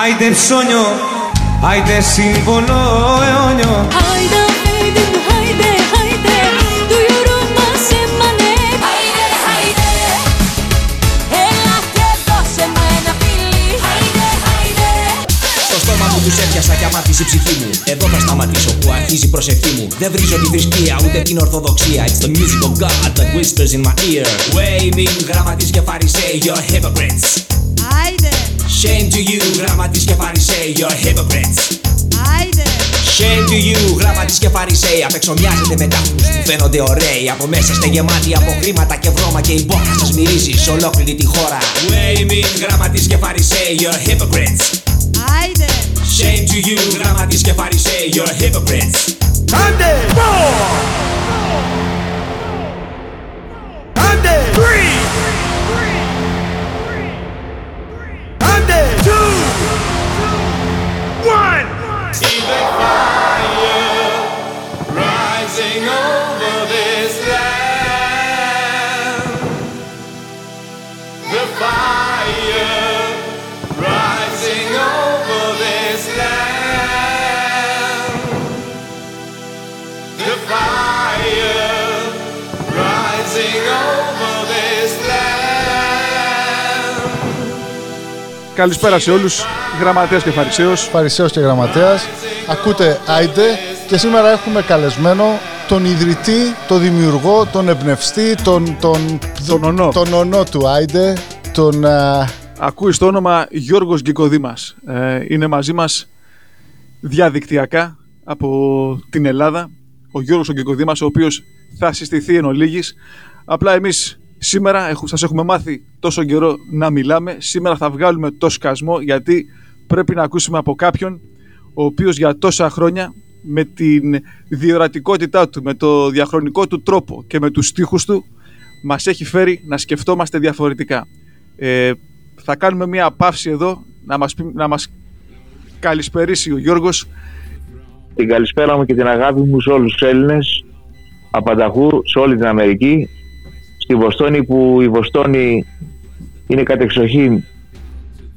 άιντε ψώνιο, άιντε σύμβολο αιώνιο. Άιντε άιντε άιντε άιντε Του γιουρού μας έμανε. Άιντε άιντε. Έλα και δώσε μου ένα φιλί. Άιντε άιντε. Στο στόμα μου τους έπιασα και αμάτισε η ψυχή μου. Εδώ θα σταματήσω που αρχίζει η προσευχή μου. Δεν βρίζω τη θρησκεία ούτε την ορθοδοξία. It's the music of God that whispers in my ear. Waving γραμματείς και φαρισαίοι You're hypocrites. Άιντε Shame to you γραμματείς και φαρισαίοι You're hypocrites. Άιντε. Shame to you, γράμματις και φαρισαίοι Απ' έξω μοιάζετε με τάφους που φαίνονται ωραίοι. Από μέσα είστε γεμάτοι από χρήματα και βρώμα Και η μπόχα σας μυρίζει σε ολόκληρη τη χώρα. Waving, γράμματις και φαρισαίοι You're hypocrites. Άιντε. Shame to you, γράμματις και φαρισαίοι You're hypocrites. Άντε! Άντε! Καλησπέρα σε όλους, γραμματέας και φαρισαίος. Φαρισαίος και Γραμματέας. Ακούτε Άιντε και σήμερα έχουμε καλεσμένο τον ιδρυτή, τον δημιουργό, τον εμπνευστή, τον, τον, Τον ονό. τον ονό του Άιντε, τον... α, Ακούεις το όνομα Γιώργος Γκικοδήμας. Ε, είναι μαζί μας διαδικτυακά από την Ελλάδα. Ο Γιώργος ο Γκικοδήμας, ο οποίος θα συστηθεί εν ολίγης. Απλά εμείς σήμερα έχου- σας έχουμε μάθει τόσο καιρό να μιλάμε. Σήμερα θα βγάλουμε το σκασμό γιατί πρέπει να ακούσουμε από κάποιον ο οποίος για τόσα χρόνια με την διορατικότητά του, με το διαχρονικό του τρόπο και με τους στίχους του μας έχει φέρει να σκεφτόμαστε διαφορετικά. Ε, θα κάνουμε μια παύση εδώ να μας, πει- να μας καλησπερίσει ο Γιώργος την καλησπέρα μου και την αγάπη μου σε όλους τους Έλληνες απανταχού σε όλη την Αμερική στη Βοστόνη που η Βοστόνη είναι κατεξοχήν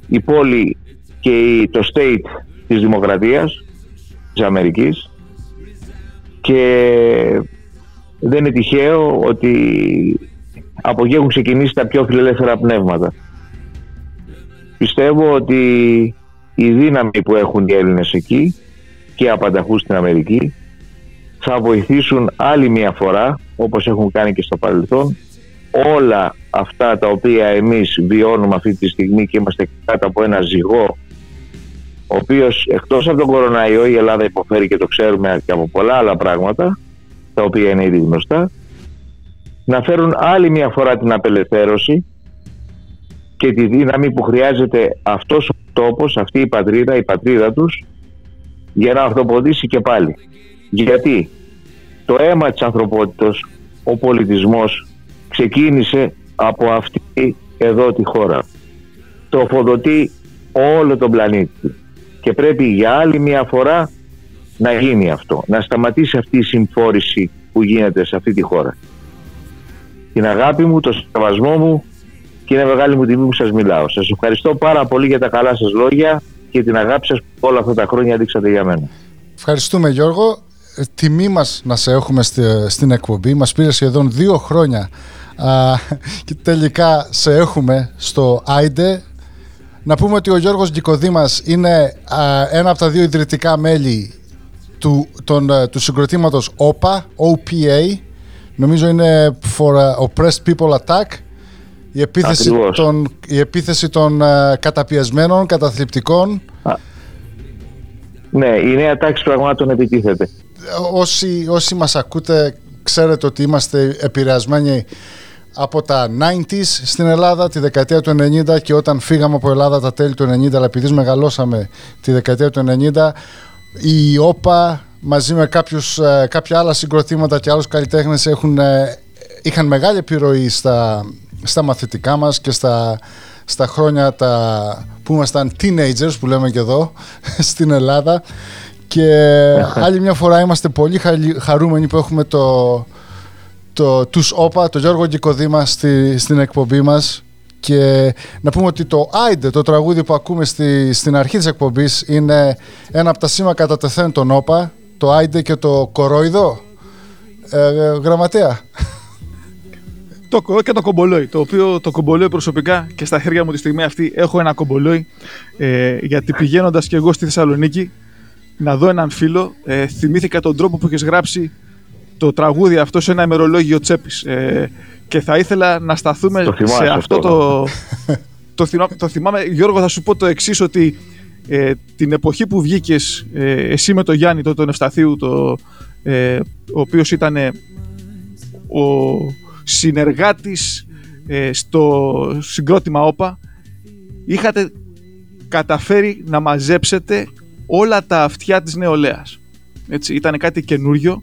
η πόλη και η- το state της δημοκρατίας της Αμερικής και δεν είναι τυχαίο ότι από εκεί έχουν ξεκινήσει τα πιο φιλελεύθερα πνεύματα. Πιστεύω ότι η δύναμη που έχουν οι Έλληνες εκεί και απανταχού στην Αμερική θα βοηθήσουν άλλη μια φορά όπως έχουν κάνει και στο παρελθόν όλα αυτά τα οποία εμείς βιώνουμε αυτή τη στιγμή και είμαστε κάτω από ένα ζυγό ο οποίος εκτός από τον κοροναϊό η Ελλάδα υποφέρει και το ξέρουμε και από πολλά άλλα πράγματα τα οποία είναι ήδη γνωστά να φέρουν άλλη μια φορά την απελευθέρωση και τη δύναμη που χρειάζεται αυτός ο τόπος, αυτή η πατρίδα, η πατρίδα τους για να αυτοποδήσει και πάλι. Γιατί το αίμα της ανθρωπότητας, ο πολιτισμός ξεκίνησε από αυτή εδώ τη χώρα. Το φοδοτεί όλο τον πλανήτη και πρέπει για άλλη μια φορά να γίνει αυτό, να σταματήσει αυτή η συμφόρηση που γίνεται σε αυτή τη χώρα. Την αγάπη μου, το σεβασμό μου και είναι μεγάλη μου τιμή που σας μιλάω. Σας ευχαριστώ πάρα πολύ για τα καλά σας λόγια και την αγάπη σας που όλα αυτά τα χρόνια δείξατε για μένα. Ευχαριστούμε Γιώργο. Ε, Τιμή μας να σε έχουμε στη- στην εκπομπή. Μας πήρε σχεδόν δύο χρόνια α, και τελικά σε έχουμε στο Άιντε. Να πούμε ότι ο Γιώργος Γκικοδήμας είναι α, ένα από τα δύο ιδρυτικά μέλη του, των, ε, του συγκροτήματος OPA, OPA. Νομίζω είναι for uh, Oppressed People Attack. Η επίθεση Ακριβώς. των, η επίθεση των ε, καταπιεσμένων, καταθλιπτικών. Ναι, η νέα τάξη πραγμάτων επιτίθεται. όσοι, όσοι μας ακούτε ξέρετε ότι είμαστε επηρεασμένοι από τα 90s στην Ελλάδα τη δεκαετία του 90 και όταν φύγαμε από Ελλάδα τα τέλη του 90 αλλά επειδή μεγαλώσαμε τη δεκαετία του 90 η ΟΠΑ μαζί με κάποιους, ε, κάποια άλλα συγκροτήματα και άλλους καλλιτέχνες έχουν, ε, είχαν μεγάλη επιρροή στα, στα μαθητικά μας και στα, στα χρόνια τα, που ήμασταν teenagers που λέμε και εδώ στην Ελλάδα. Και άλλη μια φορά είμαστε πολύ χαλι- χαρούμενοι που έχουμε το, το, τους ΟΠΑ, τον Γιώργο Γκικοδήμα στη, στην εκπομπή μας και να πούμε ότι το Άιντε, το τραγούδι που ακούμε στη, στην αρχή της εκπομπής είναι ένα από τα σήμα κατά τεθέν των ΟΠΑ, το Άιντε και το Κορόιδο. Ε, ε, γραμματέα. Το, κο- και το κομπολόι. Το οποίο το κομπολόι προσωπικά και στα χέρια μου τη στιγμή αυτή έχω ένα κομπολόι. Ε, γιατί πηγαίνοντας και εγώ στη Θεσσαλονίκη να δω έναν φίλο, ε, θυμήθηκα τον τρόπο που έχει γράψει το τραγούδι αυτό σε ένα ημερολόγιο τσέπης. Ε, και θα ήθελα να σταθούμε Το θυμάσαι σε αυτό αυτό, το. το, θυμά- το θυμάμαι, Γιώργο, θα σου πω το εξής ότι ε, την εποχή που βγήκες εσύ με τον Γιάννη, τότε τον Ευσταθίου, το, ε, ο οποίος ήταν ε, ο συνεργάτης ε, στο συγκρότημα ΟΠΑ είχατε καταφέρει να μαζέψετε όλα τα αυτιά της νεολαίας. Έτσι, ήταν κάτι καινούριο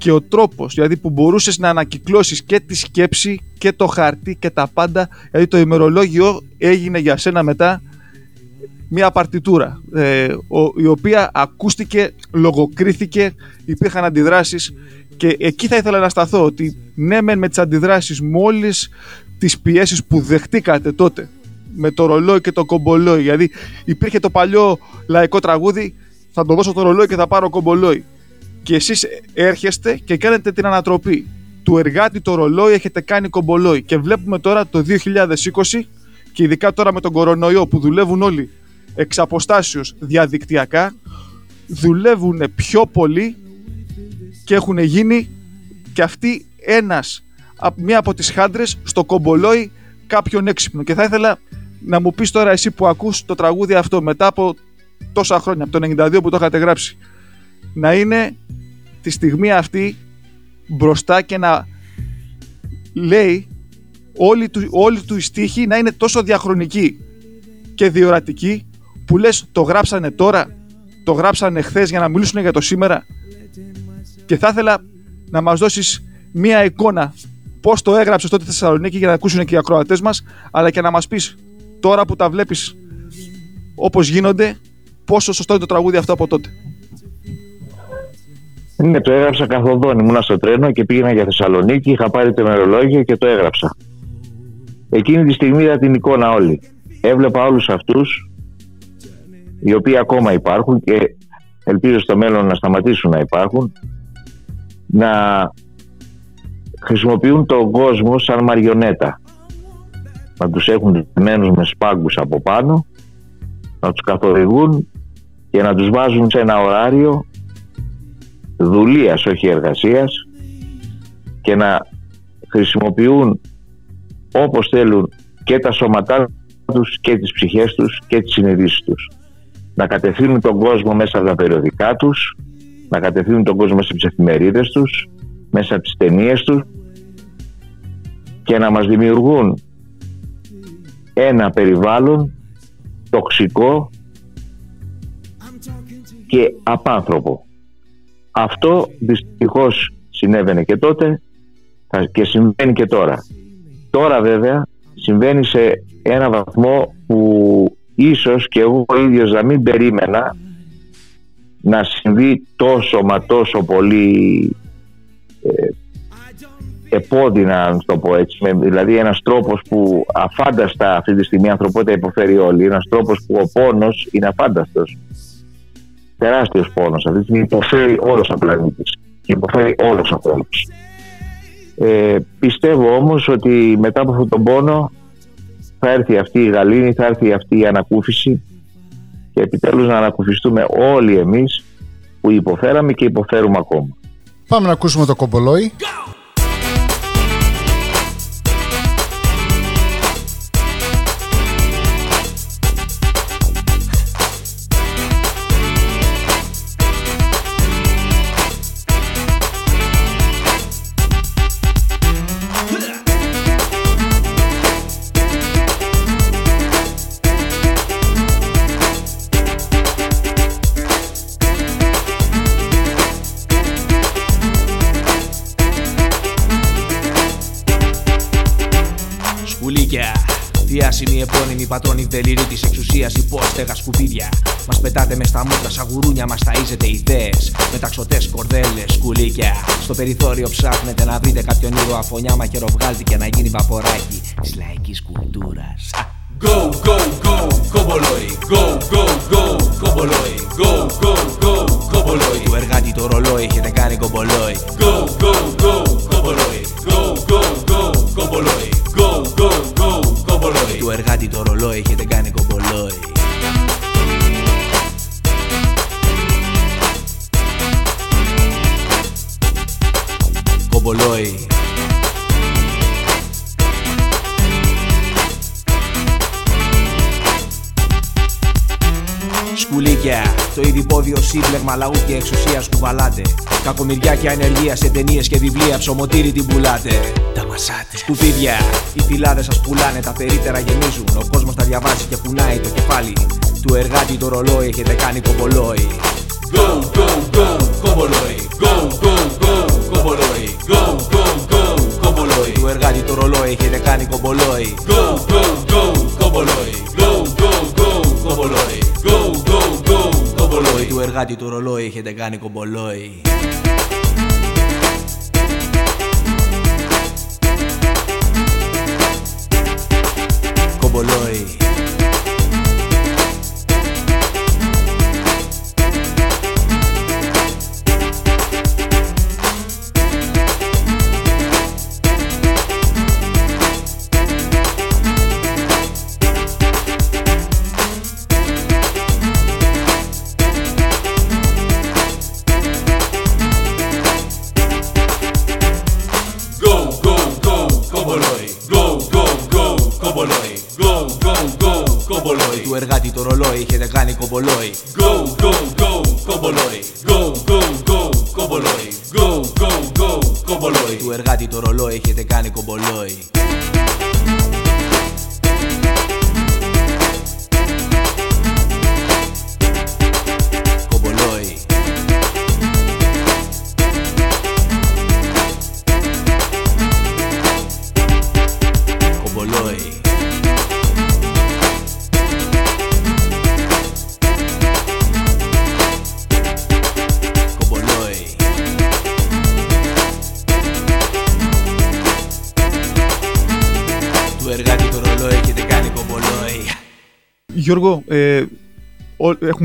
και ο τρόπος. Δηλαδή που μπορούσες να ανακυκλώσεις και τη σκέψη και το χαρτί και τα πάντα. Δηλαδή το ημερολόγιο έγινε για σένα μετά μια παρτιτούρα ε, ο- η οποία ακούστηκε, λογοκρίθηκε, υπήρχαν αντιδράσεις. Και εκεί θα ήθελα να σταθώ ότι ναι μεν με τις αντιδράσεις μόλις τις πιέσεις που δεχτήκατε τότε με το ρολόι και το κομπολόι. Δηλαδή υπήρχε το παλιό λαϊκό τραγούδι θα το δώσω το ρολόι και θα πάρω κομπολόι και εσείς έρχεστε και κάνετε την ανατροπή. Του εργάτη το ρολόι έχετε κάνει κομπολόι. Και βλέπουμε τώρα το 2020 και ειδικά τώρα με τον κορονοϊό που δουλεύουν όλοι εξ αποστάσεως διαδικτυακά δουλεύουν πιο πολύ και έχουν γίνει και αυτοί ένας απ- μία από τις χάντρες στο κομπολόι κάποιον έξυπνο. Και θα ήθελα να μου πεις τώρα εσύ που ακούς το τραγούδι αυτό μετά από τόσα χρόνια από το 92 που το είχατε γράψει να είναι τη στιγμή αυτή μπροστά και να λέει όλη του, όλη του η στίχη να είναι τόσο διαχρονική και διορατική που λες το γράψανε τώρα, το γράψανε χθες για να μιλήσουν για το σήμερα και θα ήθελα να μας δώσεις μία εικόνα πώς το έγραψες τότε στη Θεσσαλονίκη για να ακούσουν και οι ακροατές μας αλλά και να μας πεις τώρα που τα βλέπεις όπως γίνονται πόσο σωστό είναι το τραγούδι αυτό από τότε. Ναι, το έγραψα καθοδόν. Ήμουνα στο τρένο και πήγαινα για Θεσσαλονίκη. Είχα πάρει το ημερολόγιο και το έγραψα. Εκείνη τη στιγμή είδα την εικόνα όλη. Έβλεπα όλους αυτούς οι οποίοι ακόμα υπάρχουν και ελπίζω στο μέλλον να σταματήσουν να υπάρχουν να χρησιμοποιούν τον κόσμο σαν μαριονέτα. Να τους έχουν ντυμένους με σπάγκους από πάνω, να τους καθοδηγούν και να τους βάζουν σε ένα ωράριο δουλείας όχι εργασίας και να χρησιμοποιούν όπως θέλουν και τα σώματά τους και τις ψυχές τους και τις συνειδήσεις τους. Να κατευθύνουν τον κόσμο μέσα από τα περιοδικά τους, να κατευθύνουν τον κόσμο μέσα από τις εφημερίδες τους, μέσα από τις ταινίες τους και να μας δημιουργούν ένα περιβάλλον τοξικό και απάνθρωπο. Αυτό δυστυχώς συνέβαινε και τότε θα- και συμβαίνει και τώρα. Τώρα βέβαια συμβαίνει σε ένα βαθμό που ίσως και εγώ ο ίδιος να μην περίμενα να συμβεί τόσο μα τόσο πολύ ε, επώδυνα, να το πω έτσι. Με- δηλαδή ένας τρόπος που αφάνταστα αυτή τη στιγμή η ανθρωπότητα υποφέρει όλοι. Ένας τρόπος που ο πόνος είναι αφάνταστος. Τεράστιος πόνος. Αυτή τη στιγμή υποφέρει όλος ο πλανήτης. Και υποφέρει όλος ο κόσμος. Ε, πιστεύω όμως ότι μετά από αυτόν τον πόνο θα έρθει αυτή η γαλήνη, θα έρθει αυτή η ανακούφιση και επιτέλους να ανακουφιστούμε όλοι εμείς που υποφέραμε και υποφέρουμε ακόμα. Πάμε να ακούσουμε το κομπολόι. Thank διάσημοι επώνυμοι πατρόνοι δελειροί της εξουσίας, υπόστεγα σκουπίδια. Μας πετάτε μες στα μούτρα, σαν γουρούνια μας ταΐζετε ιδέες. Μεταξωτέ, κορδέλες, σκουλίκια. Στο περιθώριο ψάχνετε να βρείτε κάποιον ήρωα αφωνιά μαχαιροβγάλτη και να γίνει βαποράκι της λαϊκής κουλτούρας. Go, go, go, κομπολόι. Go, go, go, κομπολόι. Go, go, go, κομπολόι. Του εργάτη το ρολόι έχετε κάνει κομπολόι. Εργάτη το σύμπλεγμα λαού και εξουσίας κουβαλάτε. Κακομοιριά και ανεργία σε ταινίες και βιβλία ψωμοτήρι την πουλάτε. Τα μασάτε. Σκουπίδια, οι φυλάδες σας πουλάνε, τα περίτερα γεμίζουν. Ο κόσμος τα διαβάζει και κουνάει το κεφάλι. Του εργάτη το ρολόι έχετε κάνει κομπολόι. Go, go, go, κομπολόι. Go, go, go, κομπολόι. Go, go, go, κομπολόι. Του εργάτη το ρολόι έχετε κάνει κομπολόι. Go, go, go, κομπολόι. Go, go, go, κομπολόι. Go, go, go, κομπολόι. Του εργάτη το ρολόι έχετε κάνει κομπολόι. Κομπολόι.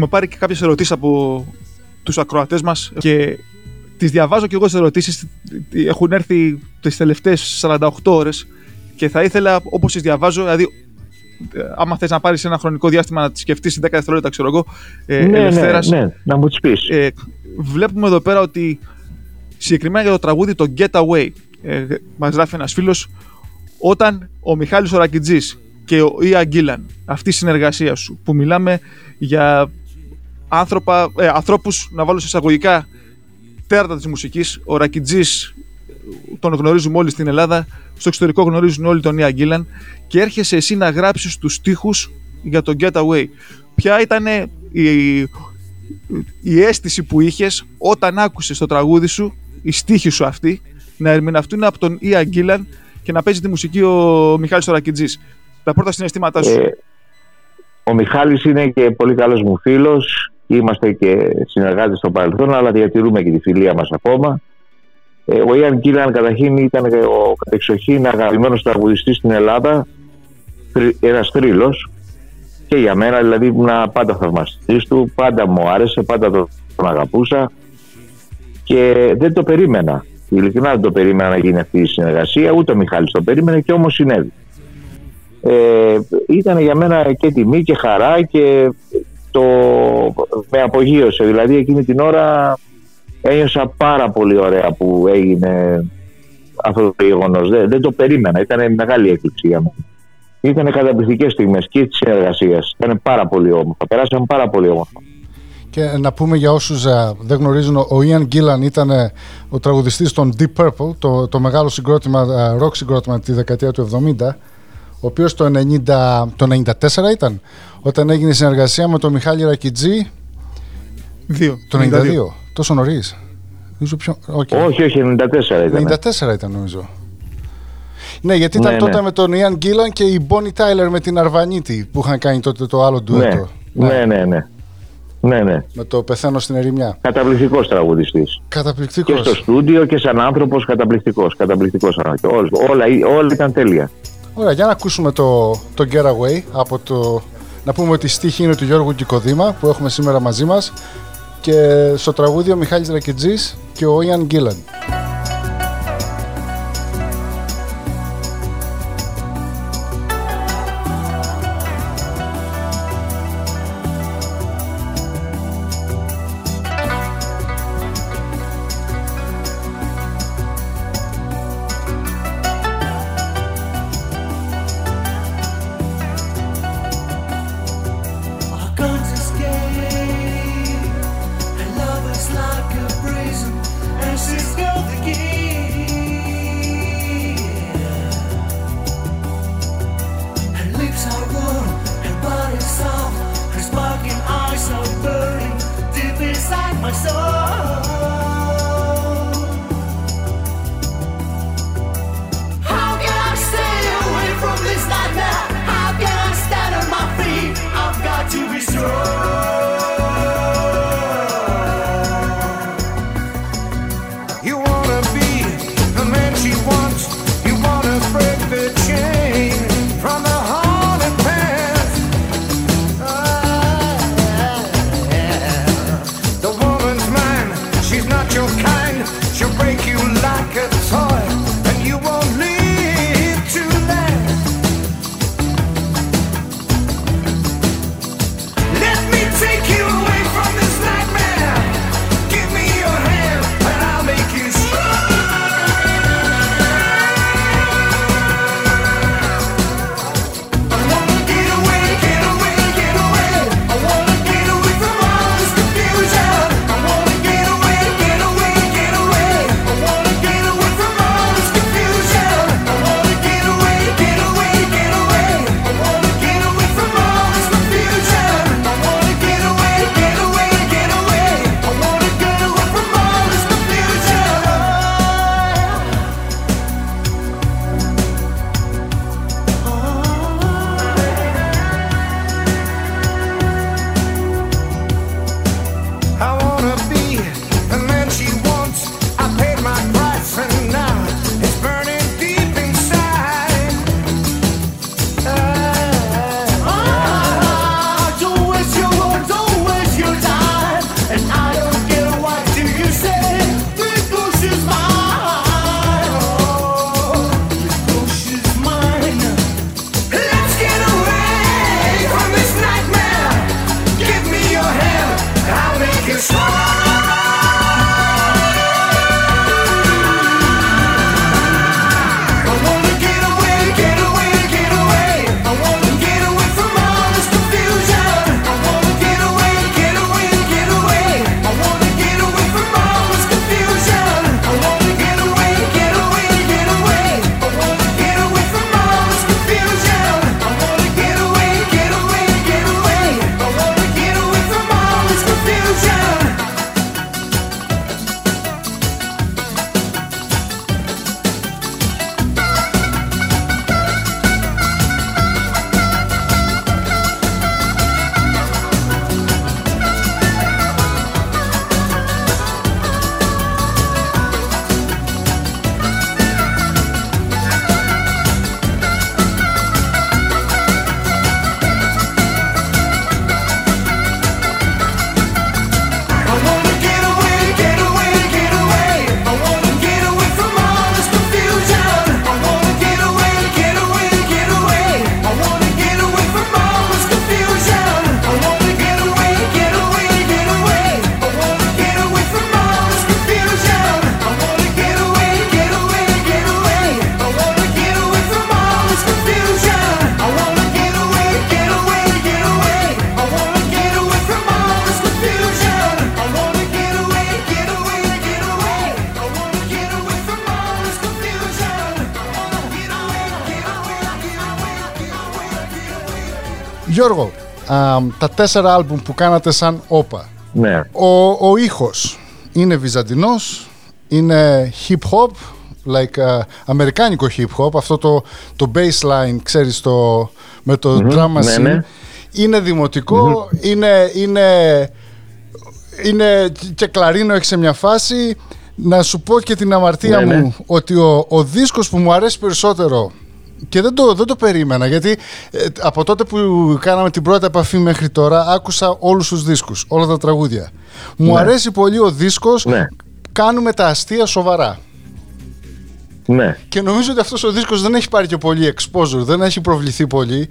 Έχουμε πάρει και κάποιες ερωτήσεις από τους ακροατές μας και τις διαβάζω και εγώ τις ερωτήσεις. Έχουν έρθει τις τελευταίες 48 ώρες και θα ήθελα, όπως τις διαβάζω, δηλαδή ε, άμα θες να πάρεις ένα χρονικό διάστημα να τις σκεφτείς σε 10 δευτερόλεπτα, ξέρω εγώ, ε, ναι, ελευθέρας. ναι, ναι, να μου τις πεις. Ε, βλέπουμε εδώ πέρα ότι συγκεκριμένα για το τραγούδι το Getaway ε, μας γράφει ένας φίλος όταν ο Μιχάλης Ορακιτζής και ο Ια Γκίλαν αυτή η συνεργασία σου που μιλάμε για άνθρωπα, ε, ανθρώπους να βάλω σε εισαγωγικά τέρατα της μουσικής ο Ρακιτζής τον γνωρίζουμε όλοι στην Ελλάδα στο εξωτερικό γνωρίζουν όλοι τον Ια Γκίλαν και έρχεσαι εσύ να γράψεις τους στίχους για το Getaway ποια ήταν η, η αίσθηση που είχες όταν άκουσες το τραγούδι σου, η στίχη σου αυτή, να ερμηνευτούν από τον Ια Γκίλαν και να παίζει τη μουσική ο Μιχάλης Ορακιτζής. Τα πρώτα συναισθήματά σου. Ε, ο Μιχάλης είναι και πολύ καλός μου φίλος. Είμαστε και συνεργάτες στο παρελθόν, αλλά διατηρούμε και τη φιλία μας ακόμα. Ε, ο Ιαν Κίλαν καταρχήν ήταν και ο κατεξοχήν αγαπημένος τραγουδιστής στην Ελλάδα, θρη- ένας θρύλος και για μένα δηλαδή ήμουν πάντα θαυμαστής του, πάντα μου άρεσε, πάντα τον, τον αγαπούσα και δεν το περίμενα. Ειλικρινά δεν το περίμενα να γίνει αυτή η συνεργασία, ούτε ο Μιχάλης το περίμενε και όμως συνέβη. Ε, ήταν για μένα και τιμή και χαρά και το με απογείωσε. Δηλαδή εκείνη την ώρα ένιωσα πάρα πολύ ωραία που έγινε αυτό το γεγονός. Δεν, δεν το περίμενα. Ήταν μεγάλη έκπληξη για μένα. Ήταν καταπληκτικές στιγμές και της συνεργασία. Ήταν πάρα πολύ όμορφα. Περάσαμε πάρα πολύ όμορφα. Και να πούμε για όσους ε, δεν γνωρίζουν, ο Ian Gillan ήταν ε, ο τραγουδιστής των Deep Purple, το, το μεγάλο συγκρότημα, ε, rock συγκρότημα τη δεκαετία του 70, ο οποίος το, 90, το 94 ήταν, όταν έγινε η συνεργασία με τον Μιχάλη Ρακιτζή. Δύο. Το 92. 92. Τόσο νωρίς. Πιο... Okay. Όχι, όχι, 94 ήταν. 94 ήταν νομίζω. Ναι, γιατί ήταν ναι, τότε ναι. με τον Ιαν Γκίλαν και η Μπόνι Τάιλερ με την Αρβανίτη που είχαν κάνει τότε το άλλο ναι. ντουέτο. Ναι, ναι, ναι. ναι. Ναι, ναι. Με το πεθαίνω στην ερημιά. Καταπληκτικός τραγουδιστής. Καταπληκτικός. Και στο στούντιο και σαν άνθρωπος καταπληκτικός. Καταπληκτικός Όλα, όλα ήταν τέλεια. Ωραία, για να ακούσουμε το, το Get Away από το να πούμε ότι η στίχη είναι του Γιώργου Κικοδήμα που έχουμε σήμερα μαζί μας και στο τραγούδι ο Μιχάλης Ρακιτζής και ο Ιαν Γκίλαν. τα τέσσερα άλμπουμ που κάνατε σαν όπα. Ναι. Ο, ο είναι βυζαντινός, είναι hip-hop, like ε, αμερικάνικο hip-hop, αυτό το, το baseline, ξέρεις, το, με το mm-hmm, drama scene. Είναι δημοτικό, είναι, είναι, είναι και κλαρίνο έχεις σε μια φάση. Να σου πω και την αμαρτία ναι, ναι. μου ότι ο, ο που μου αρέσει περισσότερο και δεν το, δεν το περίμενα γιατί ε, από τότε που κάναμε την πρώτη επαφή μέχρι τώρα άκουσα όλους τους δίσκους, όλα τα τραγούδια. Μου αρέσει πολύ ο δίσκος Ναι. «Κάνουμε τα αστεία σοβαρά». Ναι. Και νομίζω ότι αυτός ο δίσκος δεν έχει πάρει και πολύ exposure, δεν έχει προβληθεί πολύ.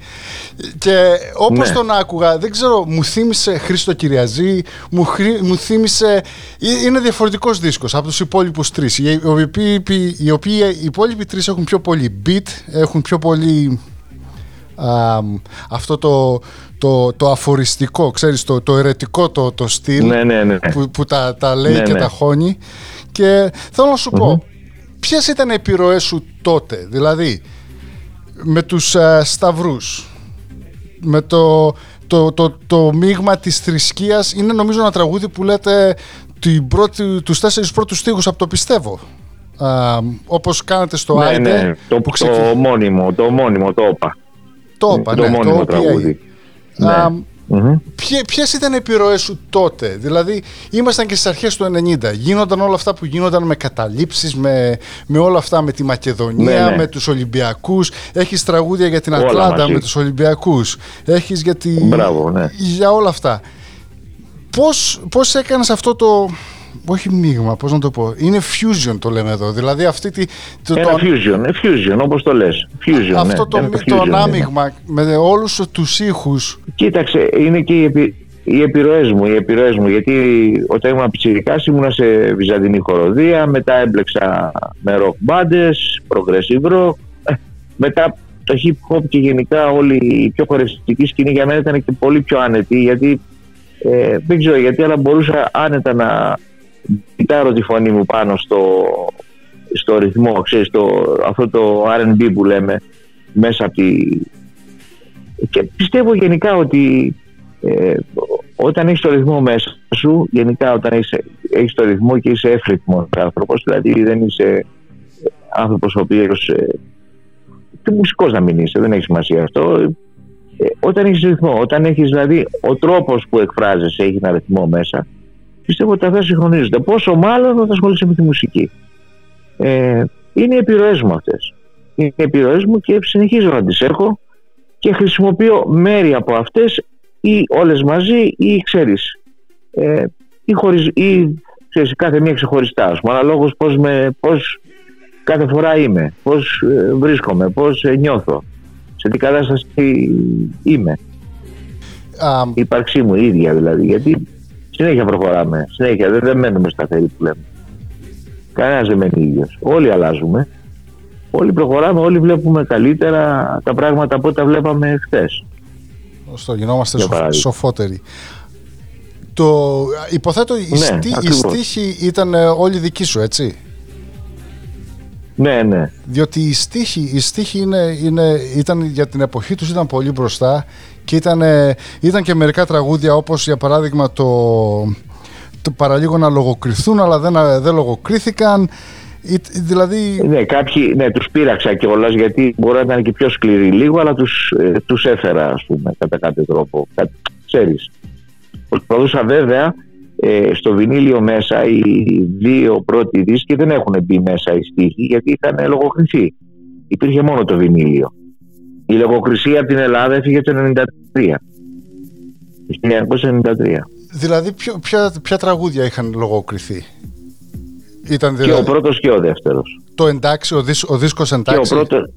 Και όπως Ναι. τον άκουγα, δεν ξέρω, μου θύμισε Χρήστο Κυριαζή, μου, χρή- μου θύμισε... ε, Είναι διαφορετικός δίσκος από τους υπόλοιπους τρεις. Οι, οι, οποίοι, οι οποίοι οι υπόλοιποι τρεις έχουν πιο πολύ beat, έχουν πιο πολύ... α, αυτό το, το, το αφοριστικό, ξέρεις, το, το ερετικό το, το στυλ Ναι, ναι, ναι. που, που τα, τα λέει Ναι, και ναι. τα χώνει. Και θέλω να σου πω, ποιες ήταν οι επιρροές σου τότε, δηλαδή με τους ε, σταυρούς, με το, το, το, το μείγμα της θρησκείας, είναι νομίζω ένα τραγούδι που λέτε την πρώτη, τους τέσσερις πρώτους στίχους από το πιστεύω. Α, όπως κάνατε στο ναι, Άιντε, ναι. Το, που το ξεκι- μόνιμο, το μόνιμο, το όπα. το είπα, το ναι, μόνιμο OPA. τραγούδι. Α, Ναι. Μμμ. Ποιε, ποιες ήταν οι επιρροές σου τότε, δηλαδή ήμασταν και στις αρχές του 90, γίνονταν όλα αυτά που γίνονταν με καταλήψεις, με, με όλα αυτά με τη Μακεδονία, Ναι, ναι. με τους Ολυμπιακούς, έχεις τραγούδια για την Όλα Ατλάντα μαζί. με τους Ολυμπιακούς, έχεις για, τη, Μπράβο, ναι. για όλα αυτά. Πώς, πώς έκανες αυτό το, όχι μείγμα, πώς να το πω, είναι fusion το λέμε εδώ, δηλαδή αυτή τη, το, Ένα το- fusion, ε, fusion, όπως το λες. Fusion, αυτό ναι. το, Ένα μη- fusion το είναι. ανάμειγμα με όλους τους ήχους Κοίταξε, είναι και οι, επι... οι επιρροές μου, οι επιρροές μου, γιατί όταν ήμουν πιτσιρικάς ήμουνα σε βυζαντινή χοροδία, μετά έμπλεξα με rock μπάντες, progressive rock, ε, μετά το hip hop και γενικά όλη η πιο χορευτική σκηνή για μένα ήταν και πολύ πιο άνετη, γιατί ε, δεν ξέρω γιατί, αλλά μπορούσα άνετα να κοιτάρω τη φωνή μου πάνω στο, στο ρυθμό, ξέρεις, το, αυτό το R&B που λέμε, μέσα από τη, και πιστεύω γενικά ότι ε, όταν έχεις το ρυθμό μέσα σου, γενικά όταν έχεις, έχεις το ρυθμό και είσαι εύρυθμος άνθρωπος, δηλαδή δεν είσαι άνθρωπος ο οποίος ε, και μουσικός να μην είσαι, δεν έχει σημασία αυτό. Ε, όταν έχεις ρυθμό, όταν έχεις δηλαδή ο τρόπος που εκφράζεσαι έχει ένα ρυθμό μέσα, πιστεύω ότι αυτά συγχρονίζονται. Πόσο μάλλον όταν ασχολείσαι με τη μουσική. Ε, είναι οι επιρροές μου αυτές. Είναι οι επιρροές μου και συνεχίζω να τις έχω και χρησιμοποιώ μέρη από αυτές ή όλες μαζί ή ξέρεις ε, ή, χωρίς, ή ξέρεις, κάθε μία ξεχωριστά ας πούμε, αναλόγως πώς, με, πώς κάθε φορά είμαι, πώς ε, βρίσκομαι, πώς ε, νιώθω, σε τι κατάσταση είμαι, α, η ύπαρξή μου η ίδια δηλαδή, γιατί συνέχεια προχωράμε, συνέχεια δεν, δεν μένουμε σταθεροί που λέμε. Κανένας δεν μένει ίδιος. Όλοι αλλάζουμε. Όλοι προχωράμε, όλοι βλέπουμε καλύτερα τα πράγματα από ό,τι τα βλέπαμε χθες. Στο γινόμαστε Για σοφ- παράδειγμα. σοφότεροι. Το, υποθέτω η, Ναι, στή, η ακριβώς. στίχη ήταν ε, όλη δική σου, έτσι; Ναι, ναι. Διότι η στίχη, η στίχη είναι, είναι, ήταν για την εποχή τους ήταν πολύ μπροστά και ήταν, ε, ήταν και μερικά τραγούδια όπως για παράδειγμα το, το παραλίγο να λογοκριθούν αλλά δεν, δεν λογοκρίθηκαν. Ή- Δηλαδή Ναι, κάποιοι ναι, τους πείραξα κιόλας γιατί μπορεί να ήταν και πιο σκληροί λίγο, αλλά τους, ε, τους έφερα, ας πούμε, κατά κάποιο τρόπο. Κα, ξέρεις. Προσπαθούσα βέβαια ε, στο βινίλιο μέσα οι δύο πρώτοι δίσκοι δεν έχουν μπει μέσα οι στίχοι γιατί είχαν λογοκριθεί. Υπήρχε μόνο το βινίλιο. Η λογοκρισία από την Ελλάδα έφυγε το 1993. Το 1993. Δηλαδή, ποιο, ποια, ποια τραγούδια είχαν λογοκριθεί; Ήταν Και δηλαδή ο πρώτος και ο δεύτερος. το εντάξει, ο, δίσκ, ο δίσκος Και ο εντάξει. πρώτος,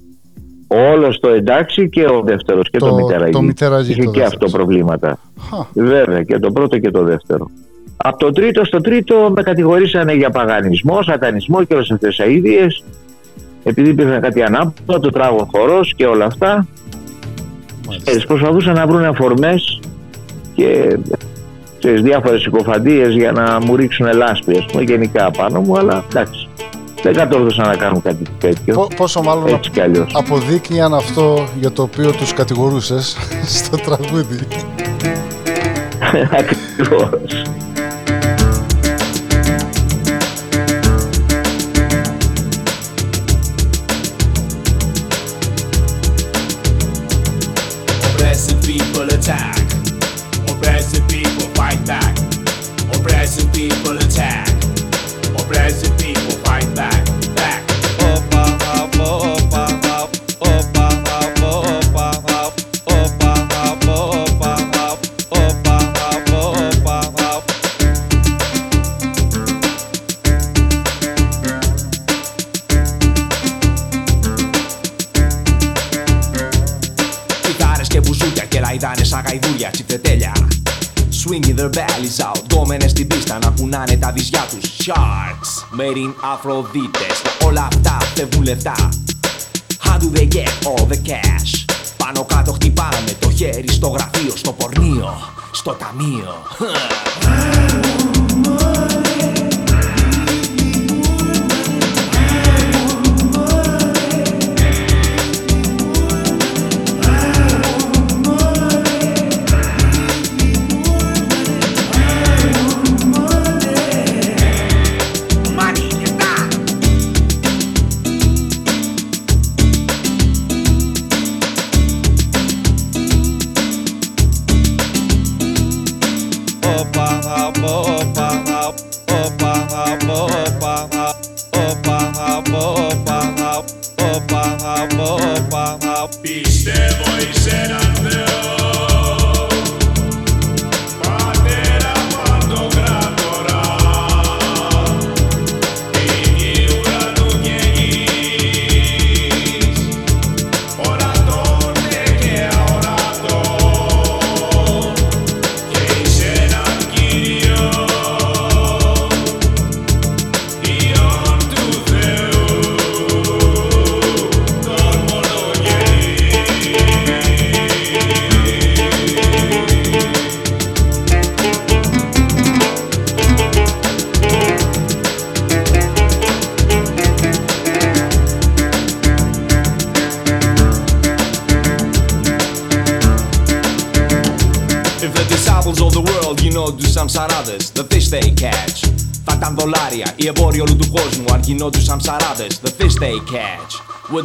όλος το εντάξει και ο δεύτερος και το, Το- μητέρα το γη. μητέρα γη, Είχε το και δεύτερος. αυτό προβλήματα. Χα. Βέβαια και το πρώτο και το δεύτερο. Από το τρίτο στο τρίτο με κατηγορήσανε για παγανισμό, σατανισμό και όλες αυτές τις αΐδιες επειδή υπήρχε κάτι ανάποδο, το τράγο χορός και όλα αυτά. Μάλιστα. Ε, προσπαθούσαν να βρουν αφορμές και ξέρεις, διάφορες συκοφαντίες για να μου ρίξουν λάσπη, ας πούμε, γενικά πάνω μου, αλλά εντάξει. Δεν κατόρθωσαν να κάνουν κάτι τέτοιο. Πο- πόσο μάλλον Έτσι κι αλλιώς. αποδείκνει αν αυτό για το οποίο τους κατηγορούσες στο τραγούδι. Ακριβώς. Sharks made in Αφροδίτες Όλα αυτά φεύγουν λεφτά. How do they get all the cash; Πάνω κάτω χτυπάμε το χέρι στο γραφείο, στο πορνείο, στο ταμείο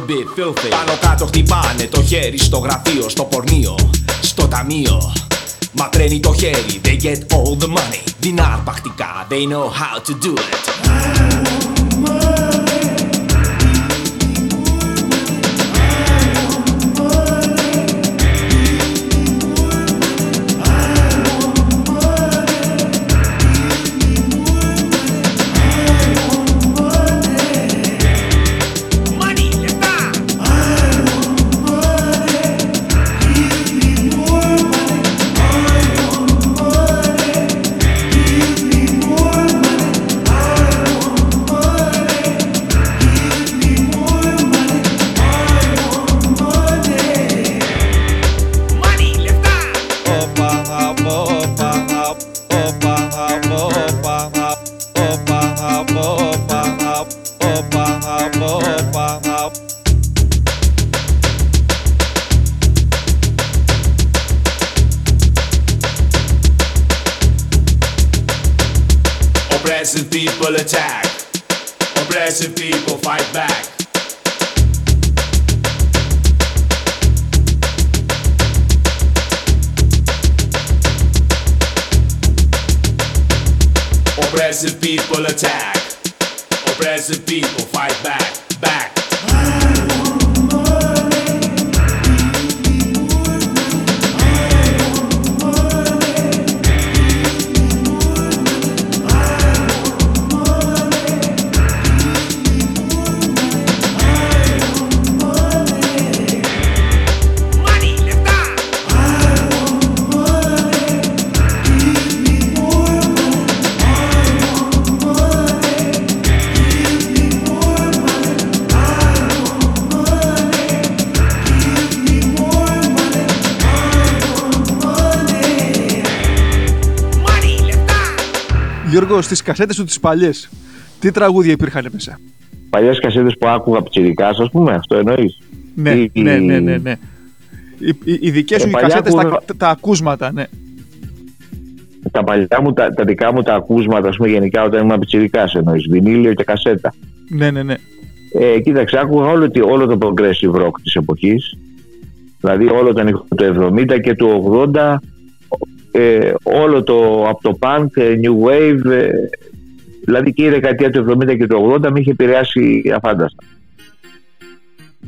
Would be filthy. Πάνω κάτω χτυπάνε το χέρι στο γραφείο, στο πορνείο Στο ταμείο. Μακραίνει το χέρι They get all the money. Την αρπακτικά They know how to do it Oppressive people attack. Oppressive people fight back. Oppressive people attack. Oppressive people fight back. Back. Γιώργο, στις κασέτες του τις παλιές, τι τραγούδια υπήρχαν μέσα; Παλιές κασέτες που άκουγα πιτσιρικάς, ας πούμε, αυτό εννοείς; Ναι, Ή- ναι, ναι, ναι, ναι. Οι, οι, οι δικές σου Ε, οι παλιά κασέτες, τα, άκουγα- τα, τα ακούσματα, ναι. Τα παλιά μου, τα, τα δικά μου τα ακούσματα, ας πούμε, γενικά όταν ήμουν πιτσιρικάς εννοείς, βινίλιο και κασέτα. Ναι, ναι, ναι. Ε, κοίταξε, άκουγα όλο, τι- όλο το progressive rock της εποχής. Δηλαδή όλο τον ήχο του 70 και του 80, ε, όλο το από το punk, ε, new wave, ε, δηλαδή και η δεκαετία του 70 και του 80 με είχε επηρεάσει αφάνταστα.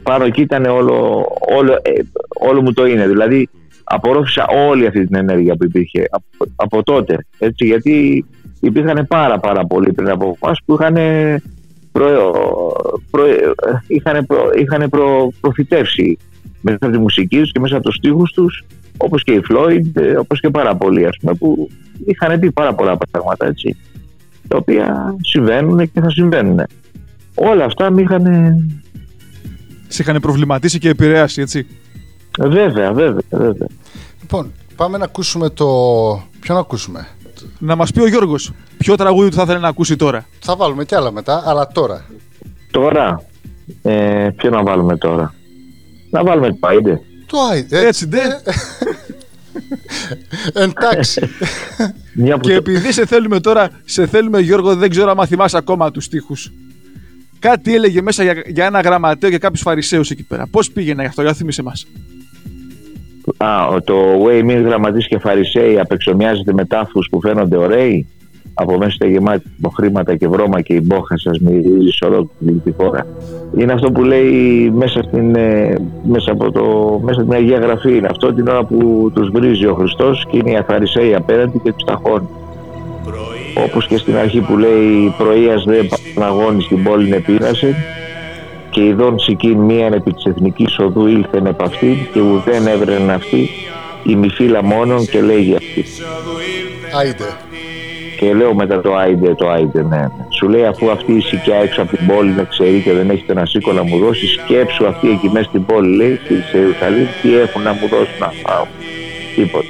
Πάνω εκεί ήταν όλο, όλο, ε, όλο μου το είναι. Δηλαδή απορρόφησα όλη αυτή την ενέργεια που υπήρχε από, από τότε. Έτσι, γιατί υπήρχαν πάρα πάρα πολλοί πριν από εμάς που είχαν προ, προ, είχαν, προ, είχαν προ, προφητεύσει μέσα από τη μουσική τους και μέσα από τους στίχους τους Όπως και οι Floyd, ε, όπως και πάρα πολλοί ας πούμε, που είχαν πει πάρα πολλά πράγματα έτσι, τα οποία συμβαίνουν και θα συμβαίνουν. Όλα αυτά με είχαν Σε είχαν προβληματίσει και επηρεάσει, έτσι. Βέβαια, βέβαια, βέβαια. Λοιπόν, πάμε να ακούσουμε το. Ποιο να ακούσουμε; Να μας πει ο Γιώργος, ποιο τραγούδι του θα ήθελε να ακούσει τώρα. Θα βάλουμε κι άλλα μετά, αλλά τώρα. Τώρα, ε, ποιο να βάλουμε τώρα; Να βάλουμε το Άιντε. Το Άιντε. Έτσι, ντε. Εντάξει. Μια που Και το- επειδή σε θέλουμε τώρα, σε θέλουμε Γιώργο, δεν ξέρω αν θυμάσαι ακόμα τους στίχους. Κάτι έλεγε μέσα για, για ένα γραμματέο και κάποιους Φαρισαίους εκεί πέρα. Πώς πήγαινε γι' αυτό, για θύμισε μας. Α, ο- το Way μην γραμματείς και φαρισαίοι απεξομοιάζεται με τάφους που φαίνονται ωραίοι; Από μέσα είστε γεμάτοι από χρήματα και βρώμα και η μπόχα σας μυρίζει σε ολόκληρη τη χώρα. Είναι αυτό που λέει μέσα, στην, ε, μέσα, από το, μέσα στην Αγία Γραφή. Είναι αυτό την ώρα που τους βρίζει ο Χριστός και είναι οι Φαρισαίοι απέναντι και τους ταχώνει. Όπως και στην αρχή που λέει «Πρωίας δε παναγώνει στην πόλη επίνασε και ειδών σικήν μίαν επί της εθνικής οδού ήλθεν επ' αυτήν και ουδέν έβρεν αυτή η μη φύλλα μόνον και λέγει αυτή. Άιντε. Και λέω μετά το άιντε, το άιντε, ναι, ναι. Σου λέει αφού αυτή η σικιά έξω από την πόλη να ξέρει και δεν έχετε ένα σίκο να μου δώσει, σκέψου αυτή εκεί μέσα στην πόλη, λέει, στη σε Ιερουσαλήμ, τι έχουν να μου δώσουν να φάω. Τίποτα.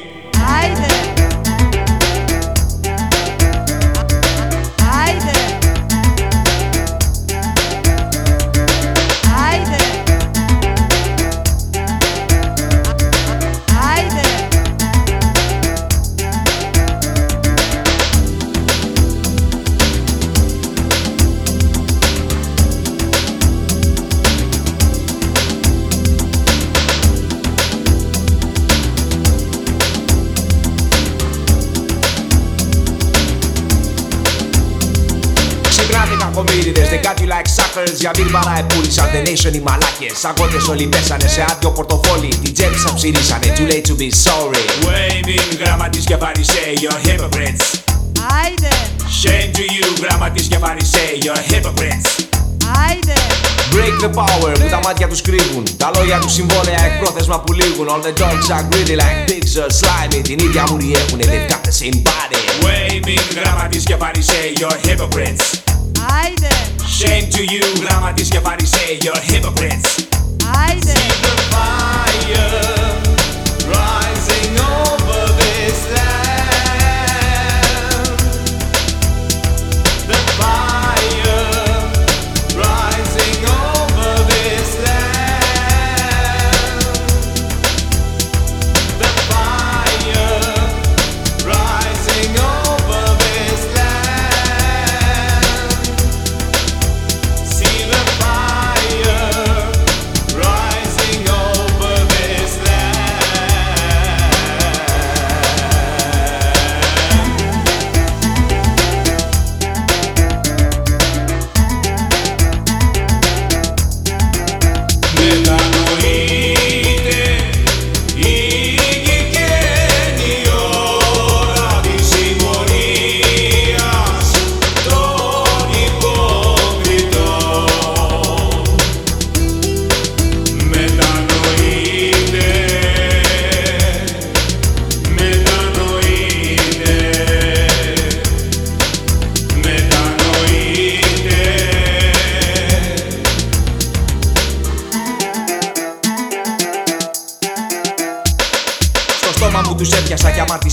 Got you like suckers Για μην παρά επούλησαν the nation οι μαλάκες. Αγώτες όλοι πέσανε σε άδειο πορτοφόλι. Την τσέπη σας ψηρίσανε, too late to be sorry. Waving γραμματείς και φαρισαίοι, you're hypocrites. Άιντε. Shame to you γραμματείς και φαρισαίοι, you're hypocrites. Άιντε. Break the power που τα μάτια τους κρύβουν. Τα λόγια τους συμβόλαια εκπρόθεσμα που λήγουν. All the dogs are greedy like pigs are slimy. Την ίδια μουρή έχουνε, they've got the same body Waving γραμματείς και φαρισαίοι, you're hypocrites. Άιντε. Shame to you, γραμματείς και φαρισαίοι, you're hypocrites. Άιντε. The fire rising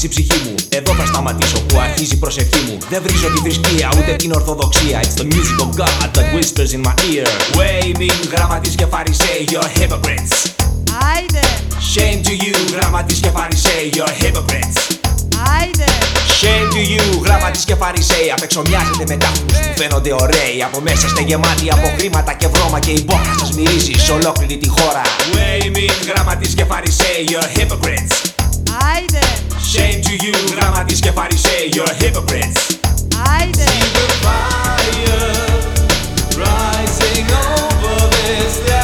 η ψυχή μου. Εδώ θα σταματήσω που αρχίζει η προσευχή μου. Δεν βρίζω τη θρησκεία ούτε την ορθοδοξία. It's the music of God that whispers in my ear. Waving γραμματείς και φαρισαίοι, you're hypocrites. Άιντε. Shame to you, γραμματείς και φαρισαίοι, you're hypocrites. Άιντε. Shame to you, γραμματείς και φαρισαίοι Απεξομοιάζετε με τάφους που φαίνονται ωραίοι Από μέσα είστε γεμάτοι από χρήματα και βρώμα Και η μπόχα σας μυρίζει σε ολόκληρη τη χώρα. Waving γραμματείς και φαρισαίοι, you're hypocrites Άιντε. Shame to you, γραμματείς και φαρισαίοι, you're hypocrites Άιντε. the fire rising over this land.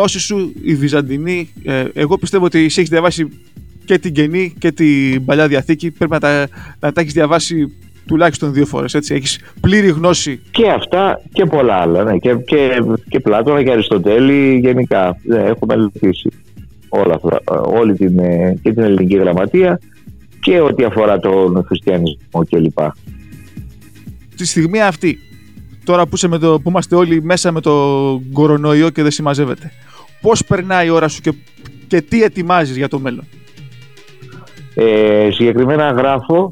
Γνώση σου, η βυζαντινή, ε, εγώ πιστεύω ότι εσύ έχεις διαβάσει και την Καινή και την Παλιά Διαθήκη. Πρέπει να τα, να τα έχεις διαβάσει τουλάχιστον δύο φορές. Έχεις πλήρη γνώση. Και αυτά και πολλά άλλα. Ναι. Και, και, και Πλάτωνα και Αριστοτέλη γενικά. Ναι, έχω μελετήσει όλα αυτά, όλη την, ε, και την ελληνική γραμματεία και ό,τι αφορά τον χριστιανισμό κλπ. Τη στιγμή αυτή, τώρα που, είσαι με το, που είμαστε όλοι μέσα με το κορονοϊό και δεν συμμαζεύεται, πώς περνάει η ώρα σου και, και τι ετοιμάζεις για το μέλλον; Ε, συγκεκριμένα γράφω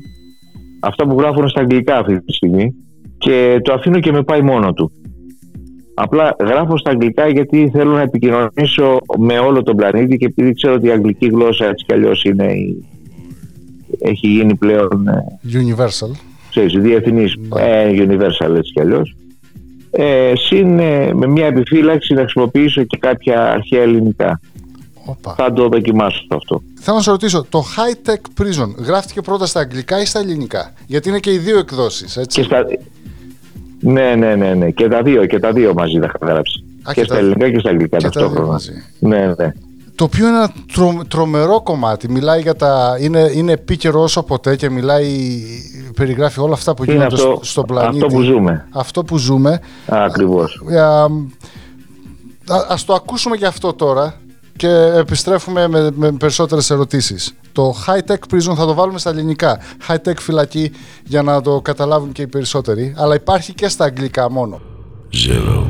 αυτά που γράφω είναι στα αγγλικά αυτή τη στιγμή και το αφήνω και με πάει μόνο του. Απλά γράφω στα αγγλικά γιατί θέλω να επικοινωνήσω με όλο τον πλανήτη και επειδή ξέρω ότι η αγγλική γλώσσα έτσι κι αλλιώς είναι η... έχει γίνει πλέον ε, Universal. ξέρεις, διεθνής ε, universal έτσι κι αλλιώς ε, συν ε, με μια επιφύλαξη να χρησιμοποιήσω και κάποια αρχαία ελληνικά. Όπα. Θα το δοκιμάσω αυτό. Θέλω να σε ρωτήσω, το High Tech Prison γράφτηκε πρώτα στα αγγλικά ή στα ελληνικά; Γιατί είναι και οι δύο εκδόσεις, έτσι. Και στα... Ναι, ναι, ναι, ναι. Και τα δύο, και τα δύο μαζί τα είχα γράψει. Α, και, και στα τα- ελληνικά και στα αγγλικά και τα δύο ταυτόχρονα. μαζί. Ναι, ναι. Το οποίο είναι ένα τρο- τρομερό κομμάτι. Μιλάει για τα. είναι, είναι επίκαιρο όσο ποτέ και μιλάει. περιγράφει όλα αυτά που Είναι γίνονται αυτό- στο- στον πλανήτη. αυτό που ζούμε. Αυτό που ζούμε. Ακριβώς. Ε, α, α- ας το ακούσουμε και αυτό τώρα και επιστρέφουμε με, με περισσότερες ερωτήσεις. Το high tech prison θα το βάλουμε στα ελληνικά. High tech φυλακή για να το καταλάβουν και οι περισσότεροι. Αλλά υπάρχει και στα αγγλικά μόνο. Zero.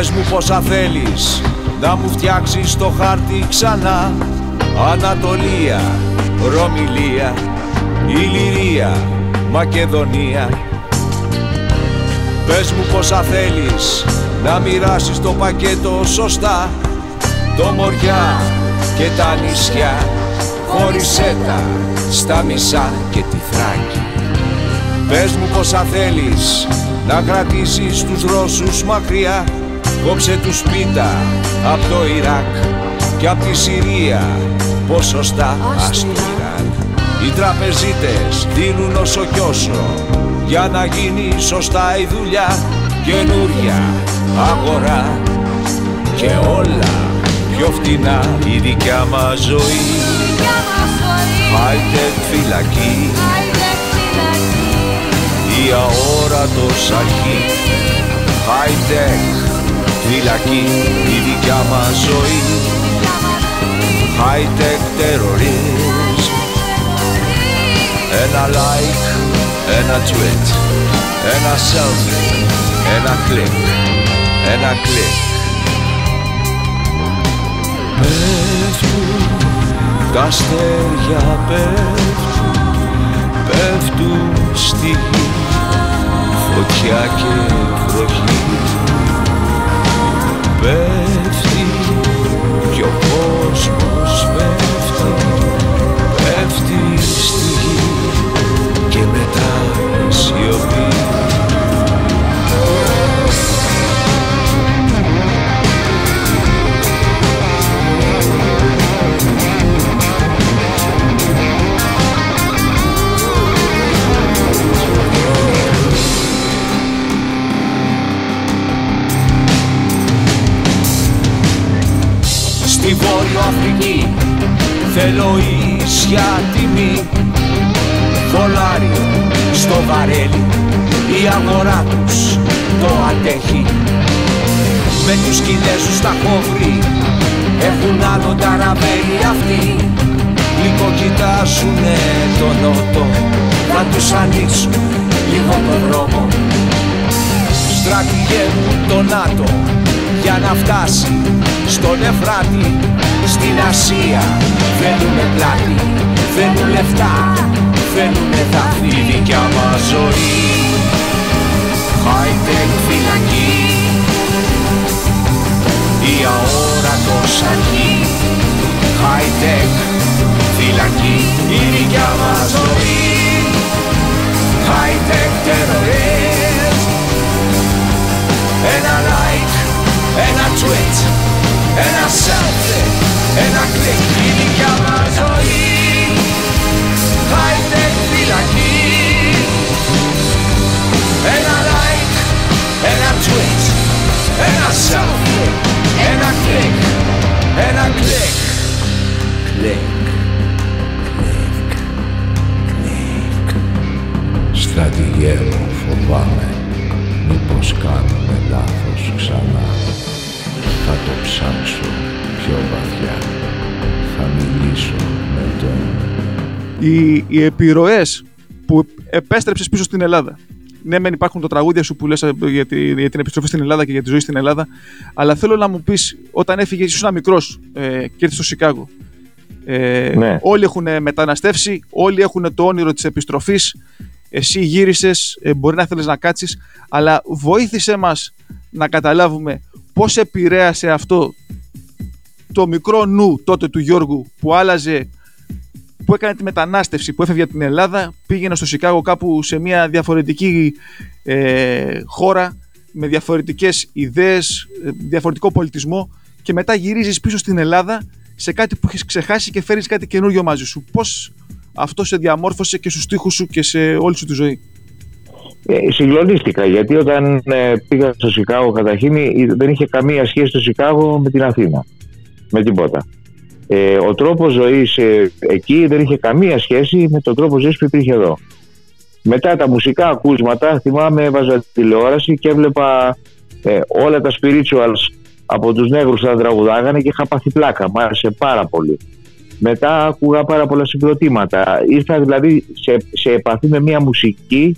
Πες μου πόσα θέλεις. Να μου φτιάξεις το χάρτη ξανά. Ανατολία, Ρωμιλία, Ηλυρία, Μακεδονία. Πες μου πόσα θέλεις να μοιράσεις το πακέτο σωστά. Το Μοριά και τα νησιά χώρισέ τα στα μισά και τη Θράκη Πες μου πόσα θέλεις να κρατήσεις τους Ρώσους μακριά Κόψε τους πίτα από το Ιράκ και από τη Συρία ποσοστά ας το Ιράν Οι τραπεζίτες δίνουν όσο κι όσο για να γίνει σωστά η δουλειά. Καινούρια αγορά και όλα πιο φτηνά. Η δικιά μας ζωή. High tech φυλακή. Η αόρατος αρχή. High tech φυλακή η δικιά μας ζωή. High tech terrorist. Ένα like, ένα tweet Ένα selfie, ένα κλικ Ένα κλικ Πέφτουν τα αστέρια πέφτουν Πέφτουν στη γη Φωτιά και βροχή Πέφτει και ο κόσμος πέφτει. Πέφτει στη γη και μετά σιωπή Στη Βόρειο Αφρική θέλω ίσια τιμή. Δολάριο στο βαρέλι η αγορά τους το αντέχει. Με τους Κινέζους τα έχω βρει Έχουν άλλο ταραβέλι αυτοί. Λίγο κοιτάζουνε το νότο Θα τους ανοίξουν λίγο το δρόμο. Στρατηγέ μου το ΝΑΤΟ για να φτάσει στον Εφράτη στην Ασία θέλουνε πλάτη, θέλουν λεφτά θέλουνε δάφνη η δικιά μας ζωή. High tech φυλακή η αόρατος αρχή. High tech φυλακή η δικιά μας ζωή. High tech terrorist Ένα like, ένα tweet, ένα selfie, ένα κλικ η δικιά μας ζωή. High tech φυλακή. Ένα like, ένα tweet, ένα selfie, ένα κλικ, ένα κλικ Κλικ, κλικ, κλικ Στρατηγέ μου φοβάμαι. Μήπως κάνουμε λάθος ξανά Θα το ψάξω πιο βαθιά Θα μιλήσω με τον οι, οι επιρροές που επέστρεψες πίσω στην Ελλάδα. Ναι, μεν υπάρχουν τα τραγούδια σου που λες ε, για, τη- για την επιστροφή στην Ελλάδα και για τη ζωή στην Ελλάδα, αλλά θέλω να μου πεις όταν έφυγες, ήσουν ένα μικρός ε, και ήρθες στο Σικάγο. Ε, Ναι. Όλοι έχουν μεταναστεύσει, όλοι έχουν το όνειρο της επιστροφής. Εσύ γύρισες, ε, μπορεί να θέλεις να κάτσεις, αλλά βοήθησέ μας να καταλάβουμε πώς επηρέασε αυτό το μικρό νου τότε του Γιώργου που άλλαζε που έκανε τη μετανάστευση, που έφευγε από την Ελλάδα, πήγαινε στο Σικάγο κάπου σε μια διαφορετική ε, χώρα, με διαφορετικές ιδέες, ε, διαφορετικό πολιτισμό και μετά γυρίζεις πίσω στην Ελλάδα σε κάτι που έχεις ξεχάσει και φέρεις κάτι καινούριο μαζί σου. Πώς αυτό σε διαμόρφωσε και στους στίχους σου και σε όλη σου τη ζωή; Ε, συγκλονίστηκα γιατί όταν ε, πήγα στο Σικάγο καταρχήν ε, δεν είχε καμία σχέση το Σικάγο με την Αθήνα. Με τίποτα. Ε, ο τρόπος ζωής ε, εκεί δεν είχε καμία σχέση με τον τρόπο ζωής που υπήρχε εδώ. Μετά τα μουσικά ακούσματα θυμάμαι έβαζα τηλεόραση και έβλεπα ε, όλα τα spirituals από τους νέγρους που τα τραγουδάγανε και είχα πάθει πλάκα. Μ' άρεσε πάρα πολύ. Μετά άκουγα πάρα πολλά συγκροτήματα. Ήρθα δηλαδή σε, σε επαφή με μια μουσική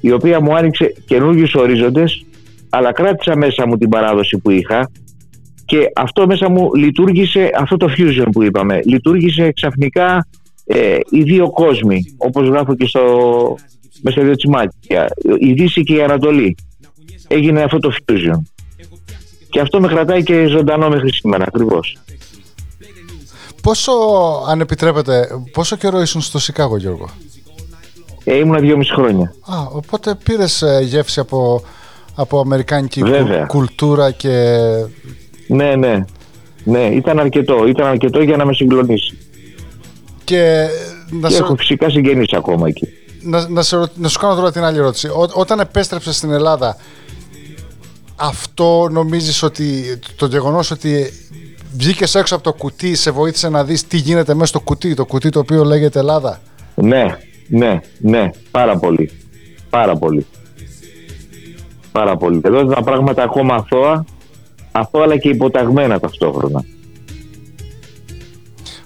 η οποία μου άνοιξε καινούριου ορίζοντες αλλά κράτησα μέσα μου την παράδοση που είχα και αυτό μέσα μου λειτουργήσε αυτό το fusion που είπαμε λειτουργήσε ξαφνικά ε, οι δύο κόσμοι όπως γράφω και στο, μέσα στα δύο τσιμάκια η Δύση και η Ανατολή έγινε αυτό το fusion και αυτό με κρατάει και ζωντανό μέχρι σήμερα ακριβώς Πόσο, αν επιτρέπετε, πόσο καιρό ήσουν στο Σικάγο, Γιώργο; Ε, ήμουνα δυόμιση χρόνια Α, οπότε πήρες γεύση από, από αμερικάνικη κου- Βέβαια. κουλτούρα και. ναι ναι ναι ήταν αρκετό ήταν αρκετό για να με συγκλονίσει και να, και σε, έχω φυσικά συγγενείς ακόμα εκεί να, να, σε, ρω- να σου κάνω τώρα την άλλη ερώτηση. Ό, όταν επέστρεψες στην Ελλάδα, αυτό νομίζεις ότι το γεγονός ότι βγήκες έξω από το κουτί σε βοήθησε να δεις τι γίνεται μέσα στο κουτί, το κουτί το οποίο λέγεται Ελλάδα; Ναι, ναι, ναι, πάρα πολύ. Πάρα πολύ. Πάρα πολύ. Εδώ ήταν πράγματα ακόμα αθώα, αθώα αλλά και υποταγμένα ταυτόχρονα.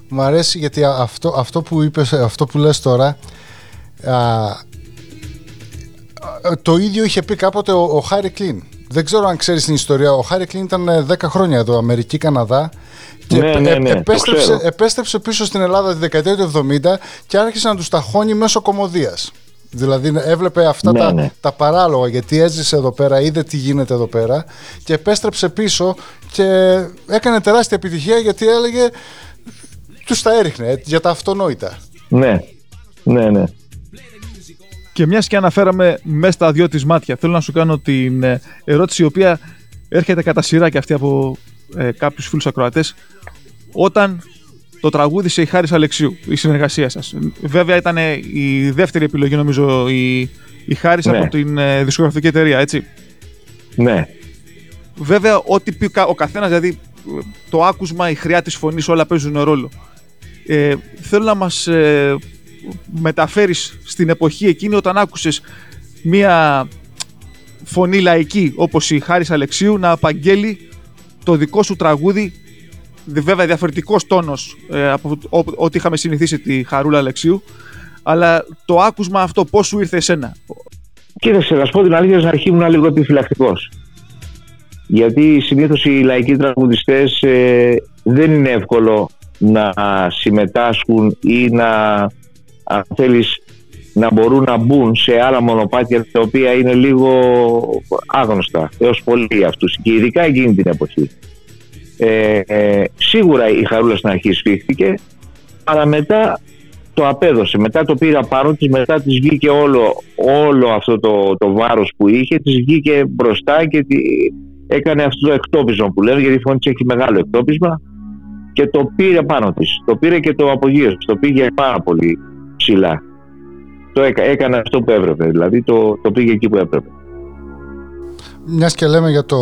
Μ' αρέσει γιατί α- αυτό, αυτό που είπες, αυτό που λες τώρα α, α, το ίδιο είχε πει κάποτε ο, ο Χάρη Κλίν. Δεν ξέρω αν ξέρεις την ιστορία. Ο Χάρη Κλίν ήταν ε, 10 χρόνια εδώ, Αμερική, Καναδά. Και Ναι, επέ- ναι, ναι, το επέστρεψε, ξέρω. επέστρεψε πίσω στην Ελλάδα τη δεκαετία του 70 και άρχισε να τους ταχώνει μέσω κομμωδίας. Δηλαδή έβλεπε αυτά Ναι, τα, ναι. τα παράλογα γιατί έζησε εδώ πέρα, είδε τι γίνεται εδώ πέρα και επέστρεψε πίσω και έκανε τεράστια επιτυχία γιατί έλεγε τους τα έριχνε ε, για τα αυτονόητα. Ναι, ναι, ναι. Και μιας και αναφέραμε μέσα στα δυο της μάτια, θέλω να σου κάνω την ε, ερώτηση η οποία έρχεται κατά σειρά και αυτή από ε, κάποιους φίλους ακροατές. Όταν το τραγούδισε η Χάρης Αλεξίου, η συνεργασία σας. Βέβαια ήταν ε, η δεύτερη επιλογή, νομίζω, η, η Χάρης Ναι. από την ε, δισκογραφική εταιρεία, έτσι. ναι. Βέβαια, ό,τι πει κα- ο καθένας, δηλαδή ε, το άκουσμα, η χρειά της φωνής, όλα παίζουν ρόλο. Ε, θέλω να μας ε, μεταφέρεις στην εποχή εκείνη όταν άκουσες μία φωνή λαϊκή όπως η Χάρης Αλεξίου να απαγγέλει το δικό σου τραγούδι Δε- βέβαια διαφορετικός τόνος ε, από ό- ό,τι είχαμε συνηθίσει τη Χαρούλα Αλεξίου αλλά το άκουσμα αυτό πώς σου ήρθε εσένα; Κοίταξε, να σου πω την αλήθεια, στην αρχή ήμουν λίγο επιφυλακτικός. Γιατί συνήθως οι λαϊκοί τραγουδιστές δεν είναι εύκολο να συμμετάσχουν ή να, αν θέλεις, να μπορούν να μπουν σε άλλα μονοπάτια τα οποία είναι λίγο άγνωστα έως πολύ για αυτούς και ειδικά εκείνη την εποχή. Ε, ε, σίγουρα η Χαρούλα στην αρχή σφίχθηκε αλλά μετά το απέδωσε, μετά το πήρα πάνω της, μετά της βγήκε όλο, όλο αυτό το, το βάρος που είχε, της βγήκε μπροστά και τη, έκανε αυτό το εκτόπισμα που λένε, γιατί η φωνή της έχει μεγάλο εκτόπισμα και το πήρε πάνω της, το πήρε και το απογείωσε, το πήγε πάρα πολύ ψηλά. Το έκα, έκανε αυτό που έπρεπε, δηλαδή το, το πήγε εκεί που έπρεπε. Μιας και λέμε για το.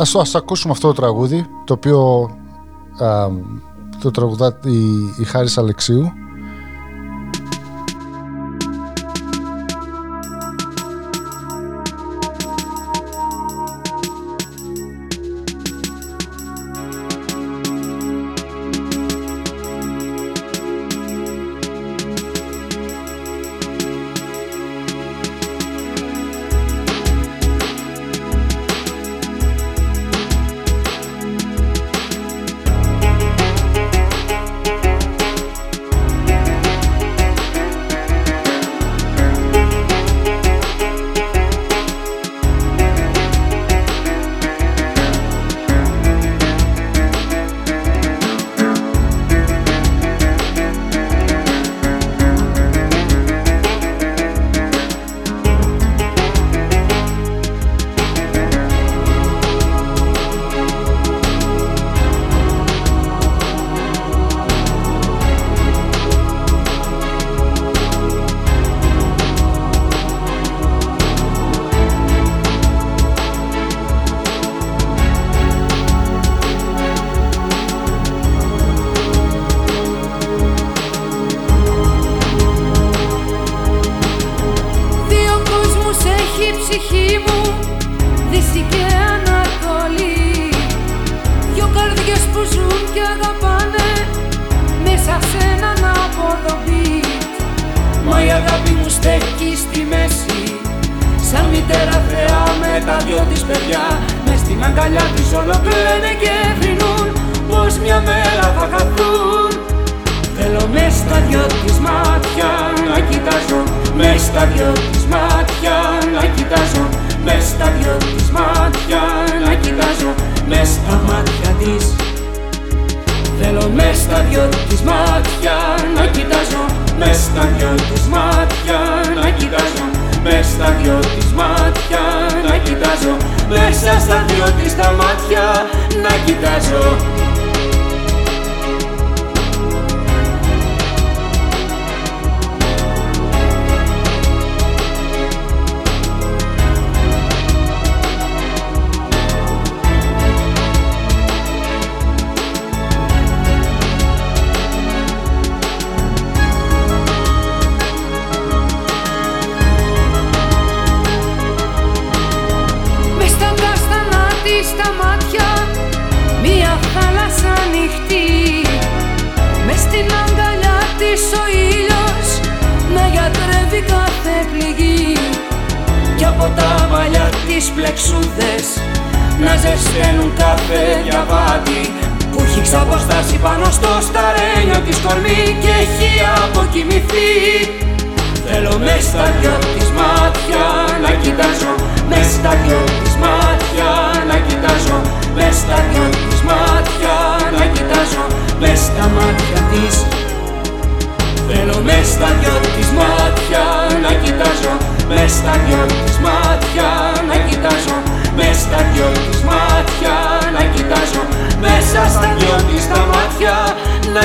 Ας, ας ακούσουμε αυτό το τραγούδι, το οποίο α, το τραγουδά η, η Χάρης Αλεξίου.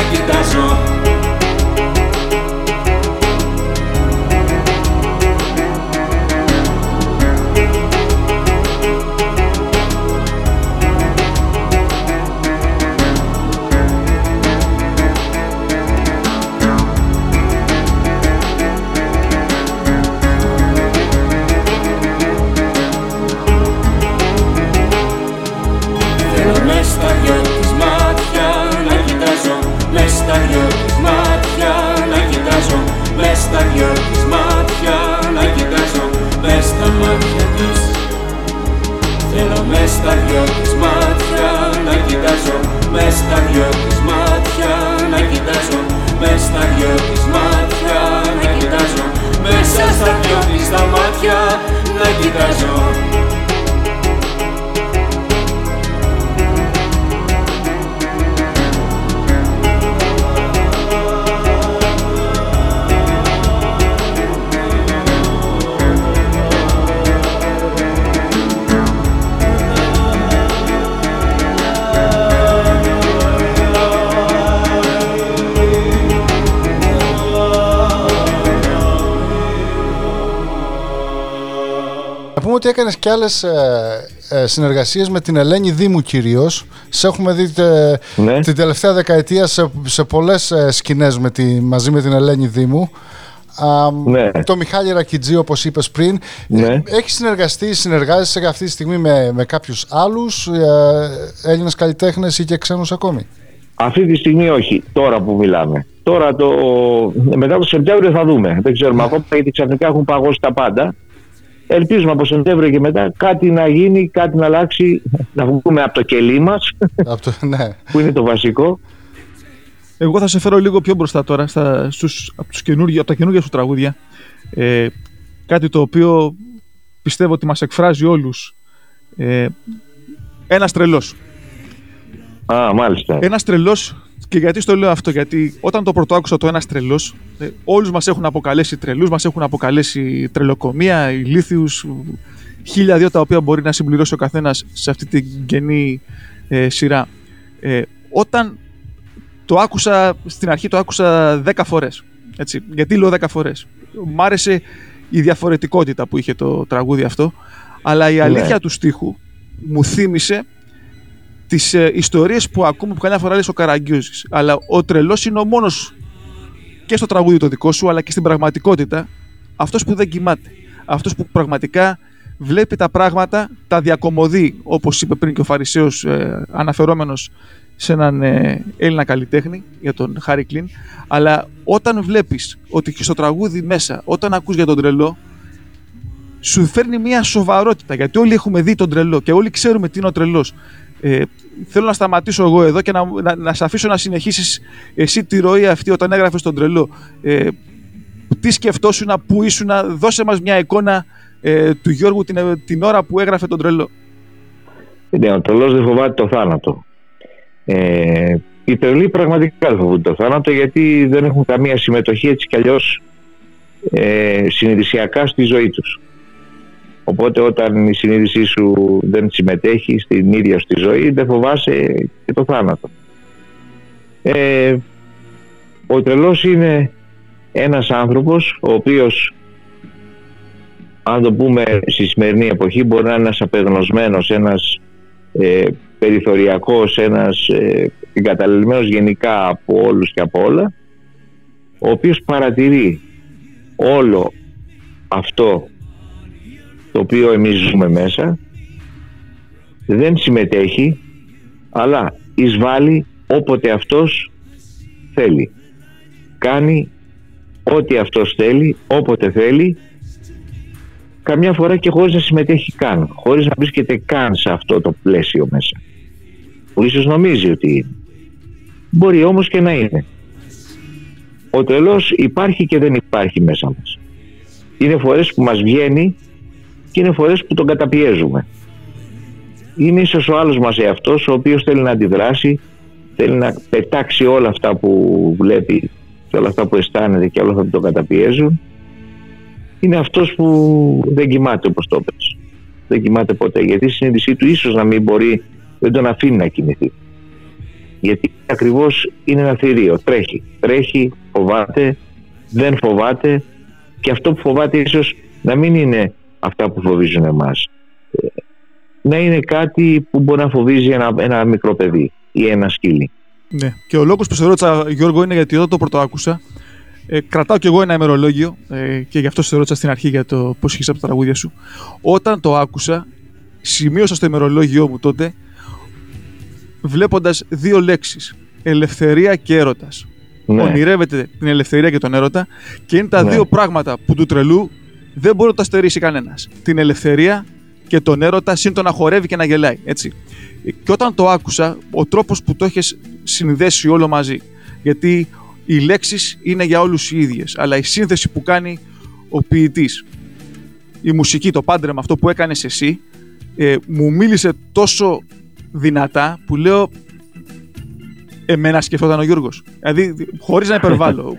Να κοιτάζω ότι έκανες και άλλες ε, ε, συνεργασίες με την Ελένη Δήμου κυρίως. Σε έχουμε δει τε- Ναι. την τελευταία δεκαετία σε, σε πολλές ε, σκηνές με τη, μαζί με την Ελένη Δήμου. Α, Ναι. Το Μιχάλη Ρακιτζή όπως είπες πριν. Ναι. Έχεις συνεργαστεί, συνεργάζεσαι αυτή τη στιγμή με, με κάποιους άλλους ε, Έλληνες καλλιτέχνες ή και ξένους ακόμη; Αυτή τη στιγμή όχι, τώρα που μιλάμε. Τώρα το... μετά το Σεπτέμβριο θα δούμε. Δεν ξέρουμε ακόμα γιατί ξαφνικά έχουν παγώσει τα πάντα. Ελπίζουμε από Σεπτέμβριο και μετά κάτι να γίνει, κάτι να αλλάξει, να βγούμε από το κελί μας, Από το, ναι. που είναι το βασικό. Εγώ θα σε φέρω λίγο πιο μπροστά τώρα στα, στους, από, τους καινούργια- από τα καινούργια σου τραγούδια. Ε, κάτι το οποίο πιστεύω ότι μας εκφράζει όλους. Ε, ένας τρελός. Α, μάλιστα. Ένας τρελός και γιατί στο λέω αυτό, γιατί όταν το πρώτο άκουσα το ένας τρελός, ε, όλους μας έχουν αποκαλέσει τρελούς, μας έχουν αποκαλέσει τρελοκομεία, ηλίθιους, χίλια δύο τα οποία μπορεί να συμπληρώσει ο καθένας σε αυτή την καινή ε, σειρά. Ε, όταν το άκουσα, στην αρχή το άκουσα 10 φορές. Έτσι. Γιατί λέω 10 φορές; Μ' άρεσε η διαφορετικότητα που είχε το τραγούδι αυτό, αλλά η αλήθεια του στίχου μου θύμισε τις ε, ιστορίες που ακούμε που καμιά φορά λες ο Καραγκιόζης. Αλλά ο τρελός είναι ο μόνος και στο τραγούδι το δικό σου, αλλά και στην πραγματικότητα αυτός που δεν κοιμάται. Αυτός που πραγματικά βλέπει τα πράγματα, τα διακομωδεί, όπως είπε πριν και ο Φαρισαίος ε, αναφερόμενος σε έναν ε, Έλληνα καλλιτέχνη για τον Χάρη Κλίν. Αλλά όταν βλέπεις ότι και στο τραγούδι μέσα, όταν ακούς για τον τρελό, σου φέρνει μια σοβαρότητα γιατί όλοι έχουμε δει τον τρελό και όλοι ξέρουμε τι είναι ο τρελός. Ε, θέλω να σταματήσω εγώ εδώ και να, να, να σε αφήσω να συνεχίσεις εσύ τη ροή αυτή όταν έγραφες τον τρελό. Ε, τι σκεφτόσουν, πού ήσουν, δώσε μας μια εικόνα ε, του Γιώργου την, την ώρα που έγραφε τον τρελό. Ναι, ο τρελός δεν φοβάται το θάνατο. Ε, οι τρελοί πραγματικά δεν φοβούνται το θάνατο γιατί δεν έχουν καμία συμμετοχή έτσι κι αλλιώς ε, συνειδησιακά στη ζωή τους. Οπότε όταν η συνείδησή σου δεν συμμετέχει στην ίδια στη ζωή δεν φοβάσαι και το θάνατο. Ε, ο τρελός είναι ένας άνθρωπος ο οποίος αν το πούμε στη σημερινή εποχή μπορεί να είναι ένας απεγνωσμένος, ένας ε, περιθωριακός, ένας ε, εγκαταλελειμμένος γενικά από όλους και από όλα ο οποίος παρατηρεί όλο αυτό το οποίο εμείς ζούμε μέσα δεν συμμετέχει αλλά εισβάλλει όποτε αυτός θέλει. Κάνει ό,τι αυτός θέλει όποτε θέλει καμιά φορά και χωρίς να συμμετέχει καν χωρίς να βρίσκεται καν σε αυτό το πλαίσιο μέσα. Που ίσως νομίζει ότι είναι. Μπορεί όμως και να είναι. Ο τρελός υπάρχει και δεν υπάρχει μέσα μας. Είναι φορές που μας βγαίνει και είναι φορές που τον καταπιέζουμε. Είναι ίσως ο άλλος μας εαυτός ο οποίος θέλει να αντιδράσει, θέλει να πετάξει όλα αυτά που βλέπει και όλα αυτά που αισθάνεται και όλα αυτά που τον καταπιέζουν. Είναι αυτός που δεν κοιμάται όπως το πες. Δεν κοιμάται ποτέ γιατί η συνείδησή του ίσως να μην μπορεί, δεν τον αφήνει να κοιμηθεί. Γιατί ακριβώς είναι ένα θηρίο, τρέχει. Τρέχει, φοβάται, δεν φοβάται και αυτό που φοβάται ίσως να μην είναι αυτά που φοβίζουν εμάς. Ε, Να είναι κάτι που μπορεί να φοβίζει ένα, ένα μικρό παιδί ή ένα σκύλι. Ναι. Και ο λόγος που σε ρώτησα, Γιώργο, είναι γιατί όταν το πρώτο άκουσα, ε, κρατάω κι εγώ ένα ημερολόγιο ε, και γι' αυτό σε ρώτησα στην αρχή για το πώς είχες από τα τραγούδια σου. Όταν το άκουσα, σημείωσα στο ημερολόγιο μου τότε, βλέποντας δύο λέξεις. Ελευθερία και έρωτας. Ναι. Ονειρεύεται την ελευθερία και τον έρωτα και είναι τα Ναι. δύο πράγματα που του τρελού δεν μπορεί να τα στερήσει κανένας. Την ελευθερία και τον έρωτα, συν το να χορεύει και να γελάει. Έτσι. Και όταν το άκουσα, ο τρόπος που το έχεις συνδέσει όλο μαζί. Γιατί οι λέξεις είναι για όλους οι ίδιες, αλλά η σύνθεση που κάνει ο ποιητής, η μουσική, το πάντρεμα, αυτό που έκανες εσύ, ε, μου μίλησε τόσο δυνατά που λέω. Εμένα σκεφτόταν ο Γιώργος. Δηλαδή, χωρίς να υπερβάλλω.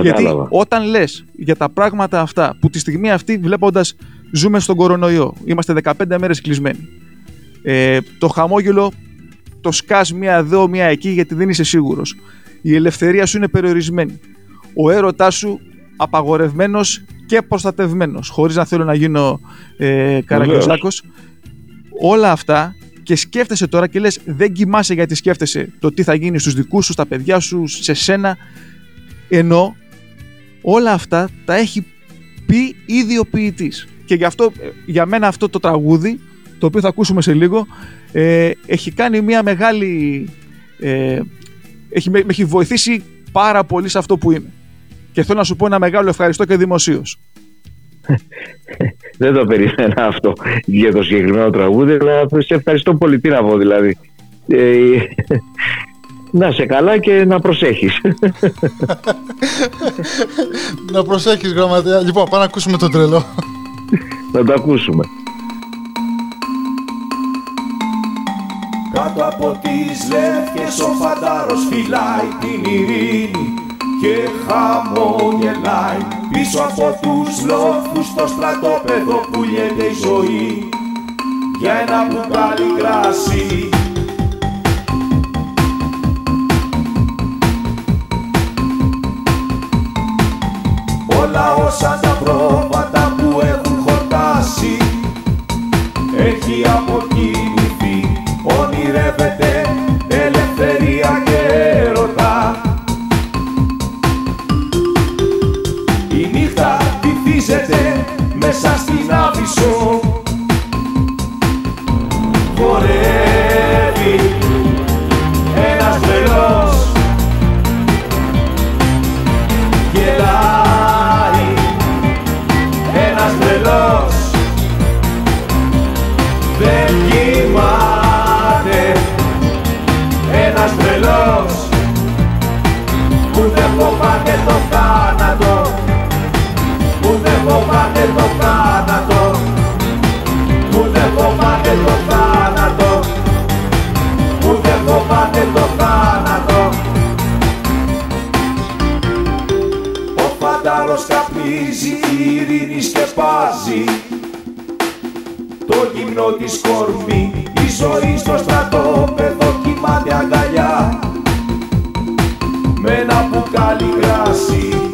Γιατί Κατάλαβα. όταν λες για τα πράγματα αυτά, που τη στιγμή αυτή βλέποντας ζούμε στον κορονοϊό, είμαστε 15 μέρες κλεισμένοι. Ε, το χαμόγελο το σκάς μία εδώ, μία εκεί γιατί δεν είσαι σίγουρος. Η ελευθερία σου είναι περιορισμένη. Ο έρωτάς σου απαγορευμένος και προστατευμένος, χωρίς να θέλω να γίνω ε, καραγκιόζάκος. Όλα αυτά και σκέφτεσαι τώρα και λες δεν κοιμάσαι γιατί σκέφτεσαι το τι θα γίνει στους δικούς σου, στα παιδιά σου, σε σένα. Ενώ όλα αυτά τα έχει πει ήδη ο ποιητής. Και γι' αυτό, ε, για μένα αυτό το τραγούδι, το οποίο θα ακούσουμε σε λίγο, ε, έχει κάνει μια μεγάλη... Ε, έχει, με με έχει βοηθήσει πάρα πολύ σε αυτό που είμαι. Και θέλω να σου πω ένα μεγάλο ευχαριστώ και δημοσίως. Δεν το περίμενα αυτό για το συγκεκριμένο τραγούδι, αλλά σε ευχαριστώ πολύ. Τι να πω δηλαδή. Ε, να σε καλά και να προσέχεις. Να προσέχεις γραμματέα. Λοιπόν, πάμε να ακούσουμε τον τρελό. να το ακούσουμε. Κάτω από τις λεύκες ο φαντάρος φυλάει την ειρήνη και χαμογελάει πίσω από τους λόφους στο στρατόπεδο που λιέται η ζωή για ένα μπουκάλι κράσι Όλα όσα τα πρόβατα το γυμνό της κορμί Η ζωή στο στρατόπεδο κοιμάται αγκαλιά. Με ένα μπουκάλι κράσι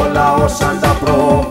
Όλα όσα τα πρόβατα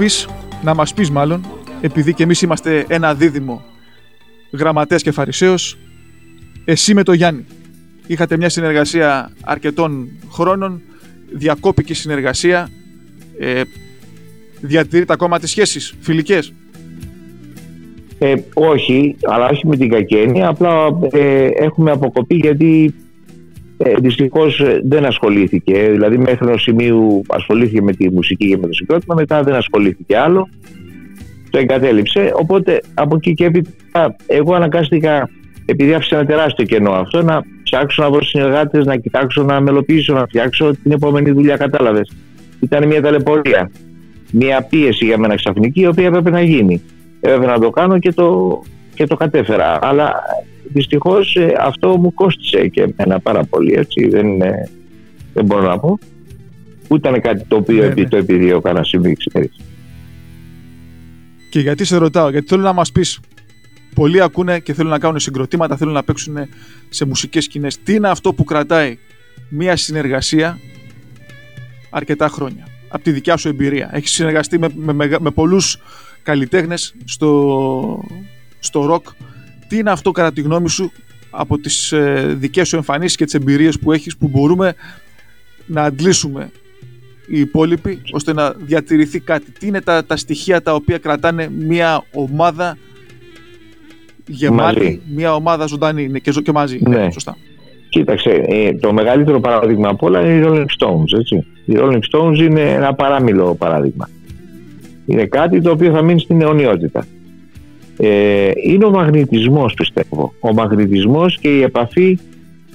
πεις, να μας πεις μάλλον, επειδή και εμείς είμαστε ένα δίδυμο γραμματέας και φαρισαίος, εσύ με το Γιάννη. Είχατε μια συνεργασία αρκετών χρόνων, διακόπηκε η συνεργασία, ε, διατηρείται ακόμα τις σχέσεις φιλικές. Ε, όχι, αλλά όχι με την κακή έννοια. Απλά ε, έχουμε αποκοπεί γιατί ε, δυστυχώς δεν ασχολήθηκε. Δηλαδή, μέχρι ενός σημείου ασχολήθηκε με τη μουσική και με το συγκρότημα, μετά δεν ασχολήθηκε άλλο. Το εγκατέλειψε. Οπότε από εκεί και έπειτα, εγώ αναγκάστηκα, επειδή άφησε ένα τεράστιο κενό αυτό, να ψάξω να βρω συνεργάτες, να κοιτάξω να μελοποιήσω, να φτιάξω την επόμενη δουλειά. Κατάλαβες. Ήταν μια ταλαιπωρία. Μια πίεση για μένα ξαφνική, η οποία έπρεπε να γίνει έπρεπε να το κάνω και το, και το κατέφερα. Αλλά δυστυχώς αυτό μου κόστησε και εμένα πάρα πολύ. Έτσι. Δεν, είναι- δεν μπορώ να πω. Ούτε ήταν κάτι το οποίο Ναι, επί- ναι. το επιδίωκα να συμβεί, ξέρεις. Και γιατί σε ρωτάω, γιατί θέλω να μας πεις πολλοί ακούνε και θέλουν να κάνουν συγκροτήματα, θέλουν να παίξουν σε μουσικές σκηνές. Τι είναι αυτό που κρατάει μια συνεργασία αρκετά χρόνια. Από τη δικιά σου εμπειρία; Έχεις συνεργαστεί με, με, με, με πολλούς καλλιτέχνες στο, στο ροκ. Τι είναι αυτό κατά τη γνώμη σου από τις ε, δικές σου εμφανίσεις και τις εμπειρίες που έχεις που μπορούμε να αντλήσουμε οι υπόλοιποι ώστε να διατηρηθεί κάτι; Τι είναι τα, τα στοιχεία τα οποία κρατάνε μια ομάδα γεμάτη, Μαζί. μια ομάδα ζωντανή; Είναι και, ζω- και μαζί. Ναι. Σωστά. Κοίταξε, ε, το μεγαλύτερο παράδειγμα από όλα είναι οι Rolling Stones. Έτσι. Οι Rolling Stones είναι ένα παράμιλο παράδειγμα. Είναι κάτι το οποίο θα μείνει στην αιωνιότητα. Ε, είναι ο μαγνητισμός πιστεύω. Ο μαγνητισμός και η επαφή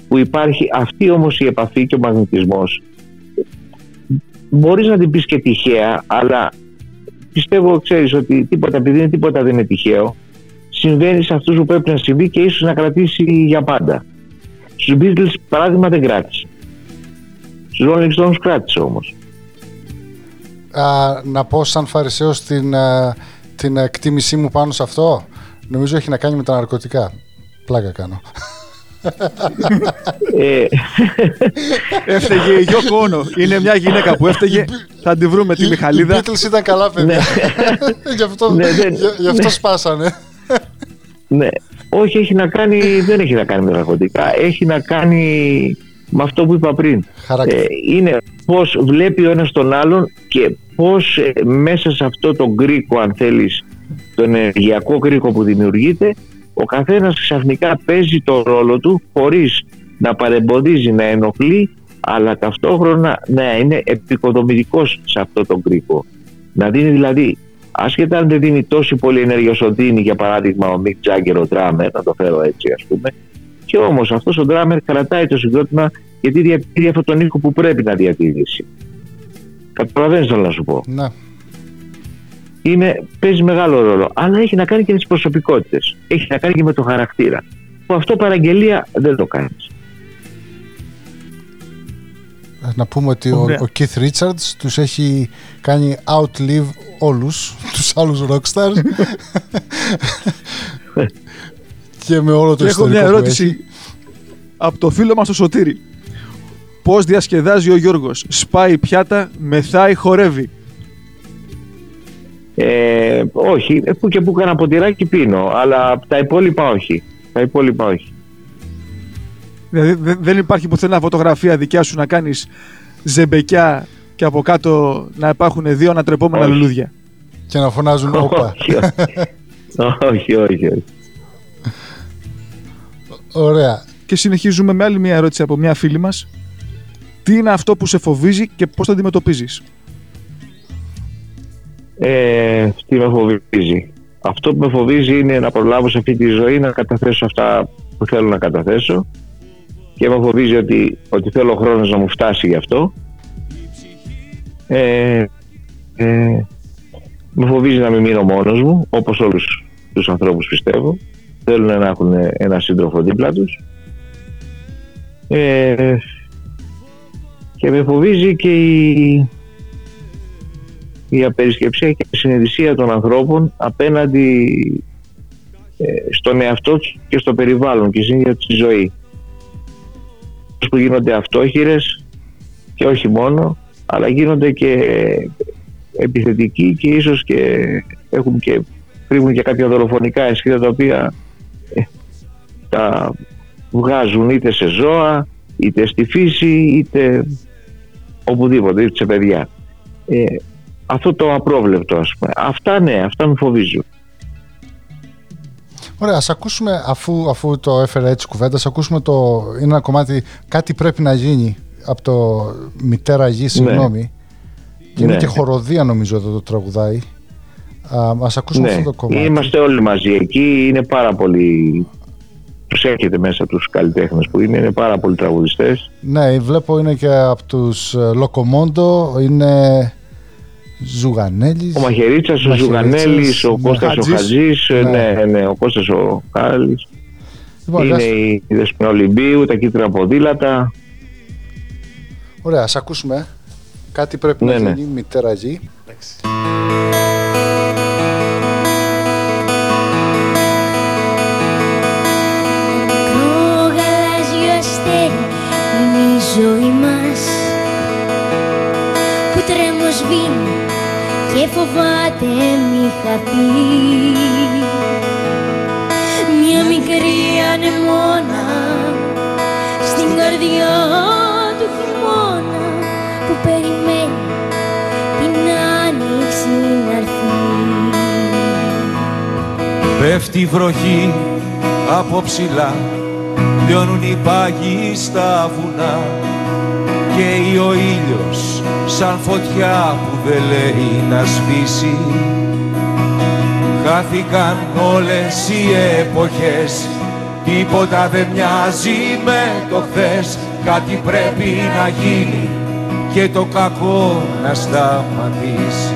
που υπάρχει. Αυτή όμως η επαφή και ο μαγνητισμός μπορείς να την πεις και τυχαία αλλά πιστεύω ξέρεις ότι τίποτα επειδή είναι τίποτα δεν είναι τυχαίο συμβαίνει σε αυτούς που πρέπει να συμβεί και ίσως να κρατήσει για πάντα. Στους Beatles παράδειγμα δεν κράτησε. Στους Rolling Stones κράτησε όμως. Α, να πω σαν φαρισαίος την, α, την εκτίμησή μου πάνω σε αυτό. Νομίζω έχει να κάνει με τα ναρκωτικά. Πλάκα κάνω. Ε, Έφταιγε η Γιώκο Ono. Είναι μια γυναίκα που έφταιγε. Θα τη βρούμε τη Οι Μιχαλίδα. Beatles ήταν καλά παιδιά. γι, αυτό, Ναι, δεν- γι- γι' αυτό σπάσανε. ναι. Όχι, έχει να κάνει, δεν έχει να κάνει με ναρκωτικά. Έχει να κάνει με αυτό που είπα πριν. Χαρακτήρα. Ε, είναι πώς βλέπει ο ένας τον άλλον και πώς ε, μέσα σε αυτό τον κρίκο, αν θέλεις, τον ενεργειακό κρίκο που δημιουργείται, ο καθένας ξαφνικά παίζει το ρόλο του χωρίς να παρεμποδίζει, να ενοχλεί, αλλά ταυτόχρονα να είναι επικοδομητικός σε αυτό τον κρίκο. Να δίνει δηλαδή, άσχετα αν δεν δίνει τόση πολύ ενέργεια όσο δίνει, για παράδειγμα ο Mick Jagger, ο drummer, να το φέρω έτσι ας πούμε, και όμως αυτός ο drummer κρατάει το συγκρότημα γιατί διατηρεί αυτόν τον ήχο που πρέπει να διατηρήσει. Καταλαβαίνεις θέλω να σου πω. Ναι. Είναι, παίζει μεγάλο ρόλο. Αλλά έχει να κάνει και με τις προσωπικότητες. Έχει να κάνει και με το χαρακτήρα. Που αυτό παραγγελία δεν το κάνεις. Να πούμε ότι ο, Ωραία. ο Keith Richards τους έχει κάνει outlive όλους τους άλλους rockstars και με όλο το Και έχω ιστορικό μια που ερώτηση έχεις. από το φίλο μας το Σωτήρη. Πώς διασκεδάζει ο Γιώργος; Σπάει πιάτα, μεθάει, χορεύει; Ε, όχι, ε, που και που κάνα ποτηράκι πίνω. Αλλά τα υπόλοιπα όχι. Τα υπόλοιπα όχι. Δηλαδή δε- δεν υπάρχει πουθενά φωτογραφία δικιά σου να κάνεις ζεμπεκιά και από κάτω να υπάρχουν δύο ανατρεπόμενα Όχι. λουλούδια; και να φωνάζουν όπα. όχι, όχι, όχι, όχι. Ωραία. Και συνεχίζουμε με άλλη μια ερώτηση από μια φίλη μας. Τι είναι αυτό που σε φοβίζει και πώς το αντιμετωπίζεις; Ε, τι με φοβίζει. Αυτό που με φοβίζει είναι να προλάβω σε αυτή τη ζωή να καταθέσω αυτά που θέλω να καταθέσω και με φοβίζει ότι, ότι θέλω ο χρόνος να μου φτάσει γι' αυτό. Ε, ε, με φοβίζει να μην μείνω μόνος μου, όπως όλους τους ανθρώπους πιστεύω. Θέλουν να έχουν ένα σύντροφο δίπλα τους. Ε, και με φοβίζει και η, η απερισκεψία και η συνειδησία των ανθρώπων απέναντι ε, στον εαυτό τους και στο περιβάλλον και στην ίδια τη ζωή. Που γίνονται αυτόχειρες και όχι μόνο, αλλά γίνονται και επιθετικοί και ίσως και έχουν και κρύβουν και κάποια δολοφονικά αισθήματα τα οποία ε, τα βγάζουν είτε σε ζώα, είτε στη φύση, είτε οπουδήποτε, είτε σε παιδιά. Ε, αυτό το απρόβλεπτο ας πούμε. Αυτά ναι, αυτά με φοβίζουν. Ωραία, ας ακούσουμε, αφού, αφού το έφερε έτσι κουβέντα, ας ακούσουμε το, είναι ένα κομμάτι, κάτι πρέπει να γίνει από το μητέρα γη, συγγνώμη. Και είναι Ναι. και χοροδία νομίζω εδώ το τραγουδάει. Α, ας ακούσουμε Ναι, αυτό το κομμάτι. είμαστε όλοι μαζί εκεί, είναι πάρα πολύ... Τους έχετε μέσα τους καλλιτέχνες που είναι, είναι πάρα πολλοί τραγουδιστές. Ναι, βλέπω είναι και από τους ε, Λοκομόντο, είναι Ζουγανέλης. Ο Μαχαιρίτσας, ο Μαχαιρίτσας, Ζουγανέλης, ο ναι. Κώστας ο Χατζής. Χατζής, ε, Ναι. ναι, ναι, ο Κώστας ο Κάλλης. Λοιπόν, είναι λες- η Δεσποινα Ολυμπίου, τα κίτρινα ποδήλατα. Ωραία, ας ακούσουμε. Κάτι πρέπει Ναι, να ναι. γίνει, μητέρα γη. ζωή μας. Που τρέμως σβήνει και φοβάται μη χαθεί. Μια μικρή ανεμόνα στην καρδιά του χειμώνα που περιμένει την άνοιξη να έρθει. Πέφτει βροχή από ψηλά. Λιώνουν οι πάγοι στα βουνά Και ο ήλιος σαν φωτιά που δεν λέει να σβήσει. Χάθηκαν όλες οι εποχές Τίποτα δεν μοιάζει με το χθες. Κάτι πρέπει να γίνει και το κακό να σταματήσει.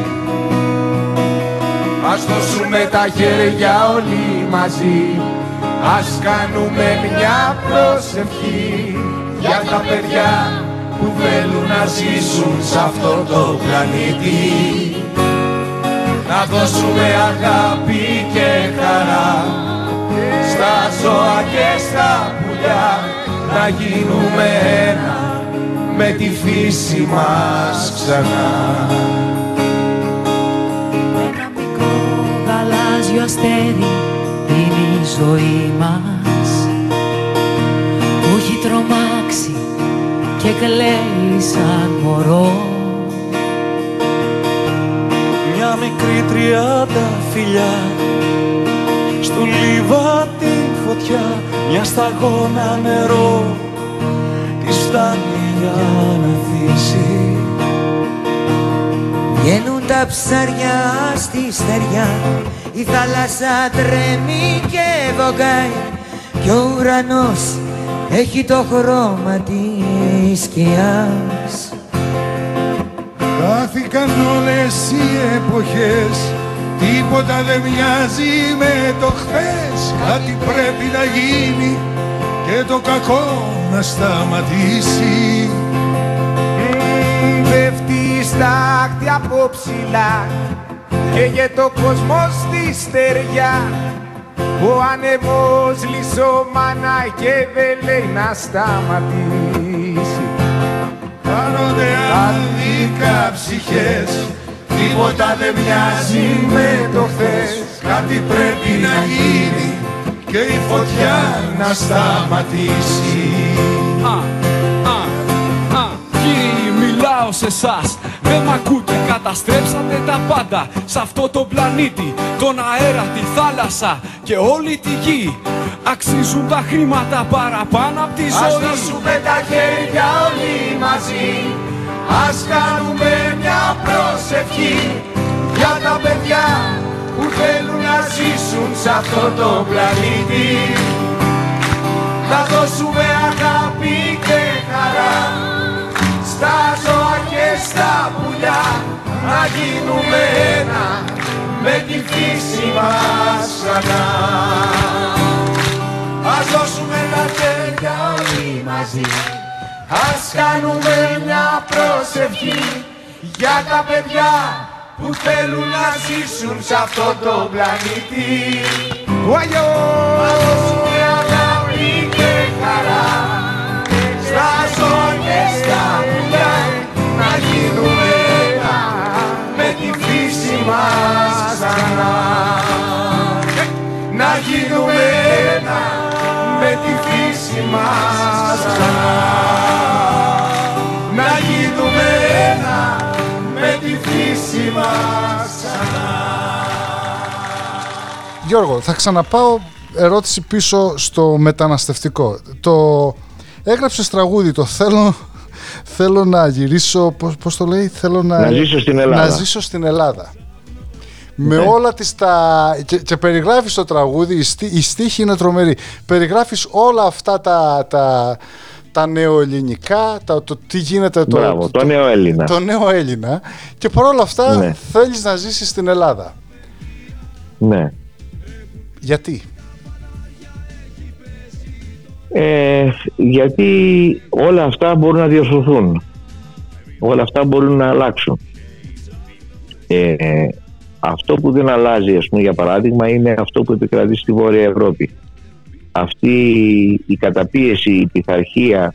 Ας δώσουμε τα χέρια όλοι μαζί Ας κάνουμε μια προσευχή Για τα παιδιά που θέλουν να ζήσουν σε αυτό το πλανήτη. Να δώσουμε αγάπη και χαρά Στα ζώα και στα πουλιά. Να γίνουμε ένα με τη φύση μας ξανά. Ένα μικρό γαλάζιο αστέρι είναι η ζωή μας. Που έχει τρομάξει και κλαίει σαν μωρό. Μια μικρή τριάντα φιλιά Στου λίβα την φωτιά Μια σταγόνα νερό. Της φτάνει για να θύσει Βγαίνουν τα ψάρια στη στεριά. Η θάλασσα τρέμει και βογγάει Και ο ουρανός έχει το χρώμα της σκιάς. Χάθηκαν όλες οι εποχές. Τίποτα δεν μοιάζει με το χθες. Κάτι πρέπει να γίνει και το κακό να σταματήσει. Μμμ, Πέφτει η στάχτη από ψηλά. Και το κόσμος στη στεριά. Ο άνεμος λισομανάει και δεν λέει να σταματήσει. Χάνονται άδικα ψυχές. Τίποτα δεν μοιάζει με το χθες. Κάτι πρέπει να γίνει και η φωτιά να σταματήσει. Α, α, α, κύριοι, μιλάω σε εσάς. Δεν μ' ακούτε, καταστρέψατε τα πάντα σε αυτό το πλανήτη. Τον αέρα, τη θάλασσα και όλη τη γη. Αξίζουν τα χρήματα παραπάνω από τη Ας ζωή. δώσουμε τα χέρια όλοι μαζί Ας κάνουμε μια προσευχή Για τα παιδιά που θέλουν να ζήσουν σε αυτό το πλανήτη Να δώσουμε αγάπη στα πουλιά Να γίνουμε ένα με τη φύση μας ξανά Ας δώσουμε τα χέρια όλοι μαζί Ας κάνουμε μια προσευχή Για τα παιδιά που θέλουν να ζήσουν σε αυτό το πλανήτη Ουαγιό! Μας ξανά να γίνουμε ένα με τη φύση μας ξανά. Να γίνουμε ένα με τη φύση μας ξανά. Γιώργο, θα ξαναπάω ερώτηση πίσω στο μεταναστευτικό. Το έγραψες τραγούδι, το θέλω, θέλω να γυρίσω, πώς, πώς το λέει, θέλω να, Να ζήσω στην Ελλάδα. Να ζήσω στην Ελλάδα. Με Ναι. όλα τις τα... Και, και περιγράφεις το τραγούδι, η, στί, η στίχη είναι τρομερή. Περιγράφεις όλα αυτά τα, τα, τα νεοελληνικά, τα, το τι γίνεται... Το, Μπράβο, το νέο Έλληνα. Το νέο Έλληνα. Και παρόλα αυτά Ναι. θέλεις να ζήσεις στην Ελλάδα. Ναι. Γιατί; Ε, γιατί όλα αυτά μπορούν να διορθωθούν. Όλα αυτά μπορούν να αλλάξουν. Ε, αυτό που δεν αλλάζει, ας πούμε, για παράδειγμα, είναι αυτό που επικρατεί στη Βόρεια Ευρώπη. Αυτή η καταπίεση, η πειθαρχία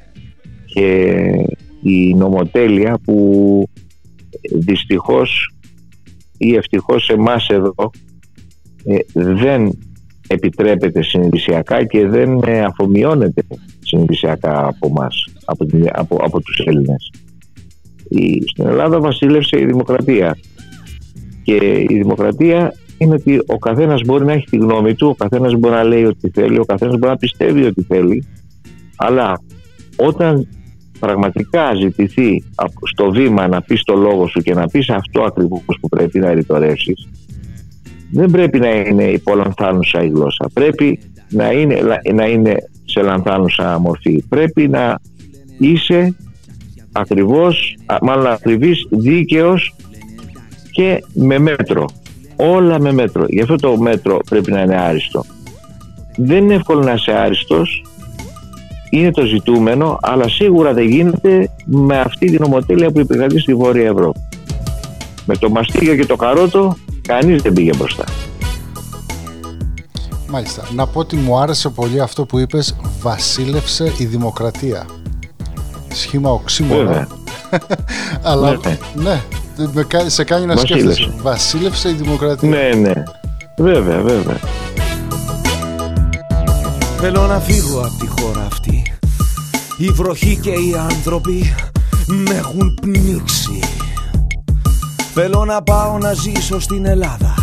και η νομοτέλεια που δυστυχώς ή ευτυχώς εμάς εδώ ε, δεν επιτρέπεται συνειδησιακά και δεν ε, αφομοιώνεται συνειδησιακά από μας, από, την- από, από τους Έλληνες. Η, στην Ελλάδα βασίλευσε η δημοκρατία και η δημοκρατία είναι ότι ο καθένας μπορεί να έχει τη γνώμη του, ο καθένας μπορεί να λέει ό,τι θέλει, ο καθένας μπορεί να πιστεύει ό,τι θέλει. Αλλά όταν πραγματικά ζητηθεί από- στο βήμα να πεις το λόγο σου και να πεις αυτό ακριβώς που πρέπει να ρητορεύσεις δεν πρέπει να είναι υπολανθάνουσα η γλώσσα. Πρέπει να είναι, να είναι σε λανθάνουσα μορφή. Πρέπει να είσαι ακριβώς, α, μάλλον ακριβής, δίκαιος και με μέτρο όλα με μέτρο γι' αυτό το μέτρο πρέπει να είναι άριστο δεν είναι εύκολο να είσαι άριστος είναι το ζητούμενο, αλλά σίγουρα δεν γίνεται με αυτή την ομοτέλεια που επικρατεί στη Βόρεια Ευρώπη. Με το μαστίγιο και το καρότο, κανείς δεν πήγε μπροστά. Μάλιστα. Να πω ότι μου άρεσε πολύ αυτό που είπες «Βασίλευσε η δημοκρατία». Σχήμα οξύμορο. Βέβαια. Αλλά Ναι. ναι, με κα- σε κάνει να Βασίλευσε. σκέφτεσαι. Βασίλευσε η δημοκρατία. Ναι, ναι. Βέβαια, βέβαια. Θέλω να φύγω από τη χώρα αυτή Η βροχή και οι άνθρωποι με έχουν πνίξει Θέλω να πάω να ζήσω στην Ελλάδα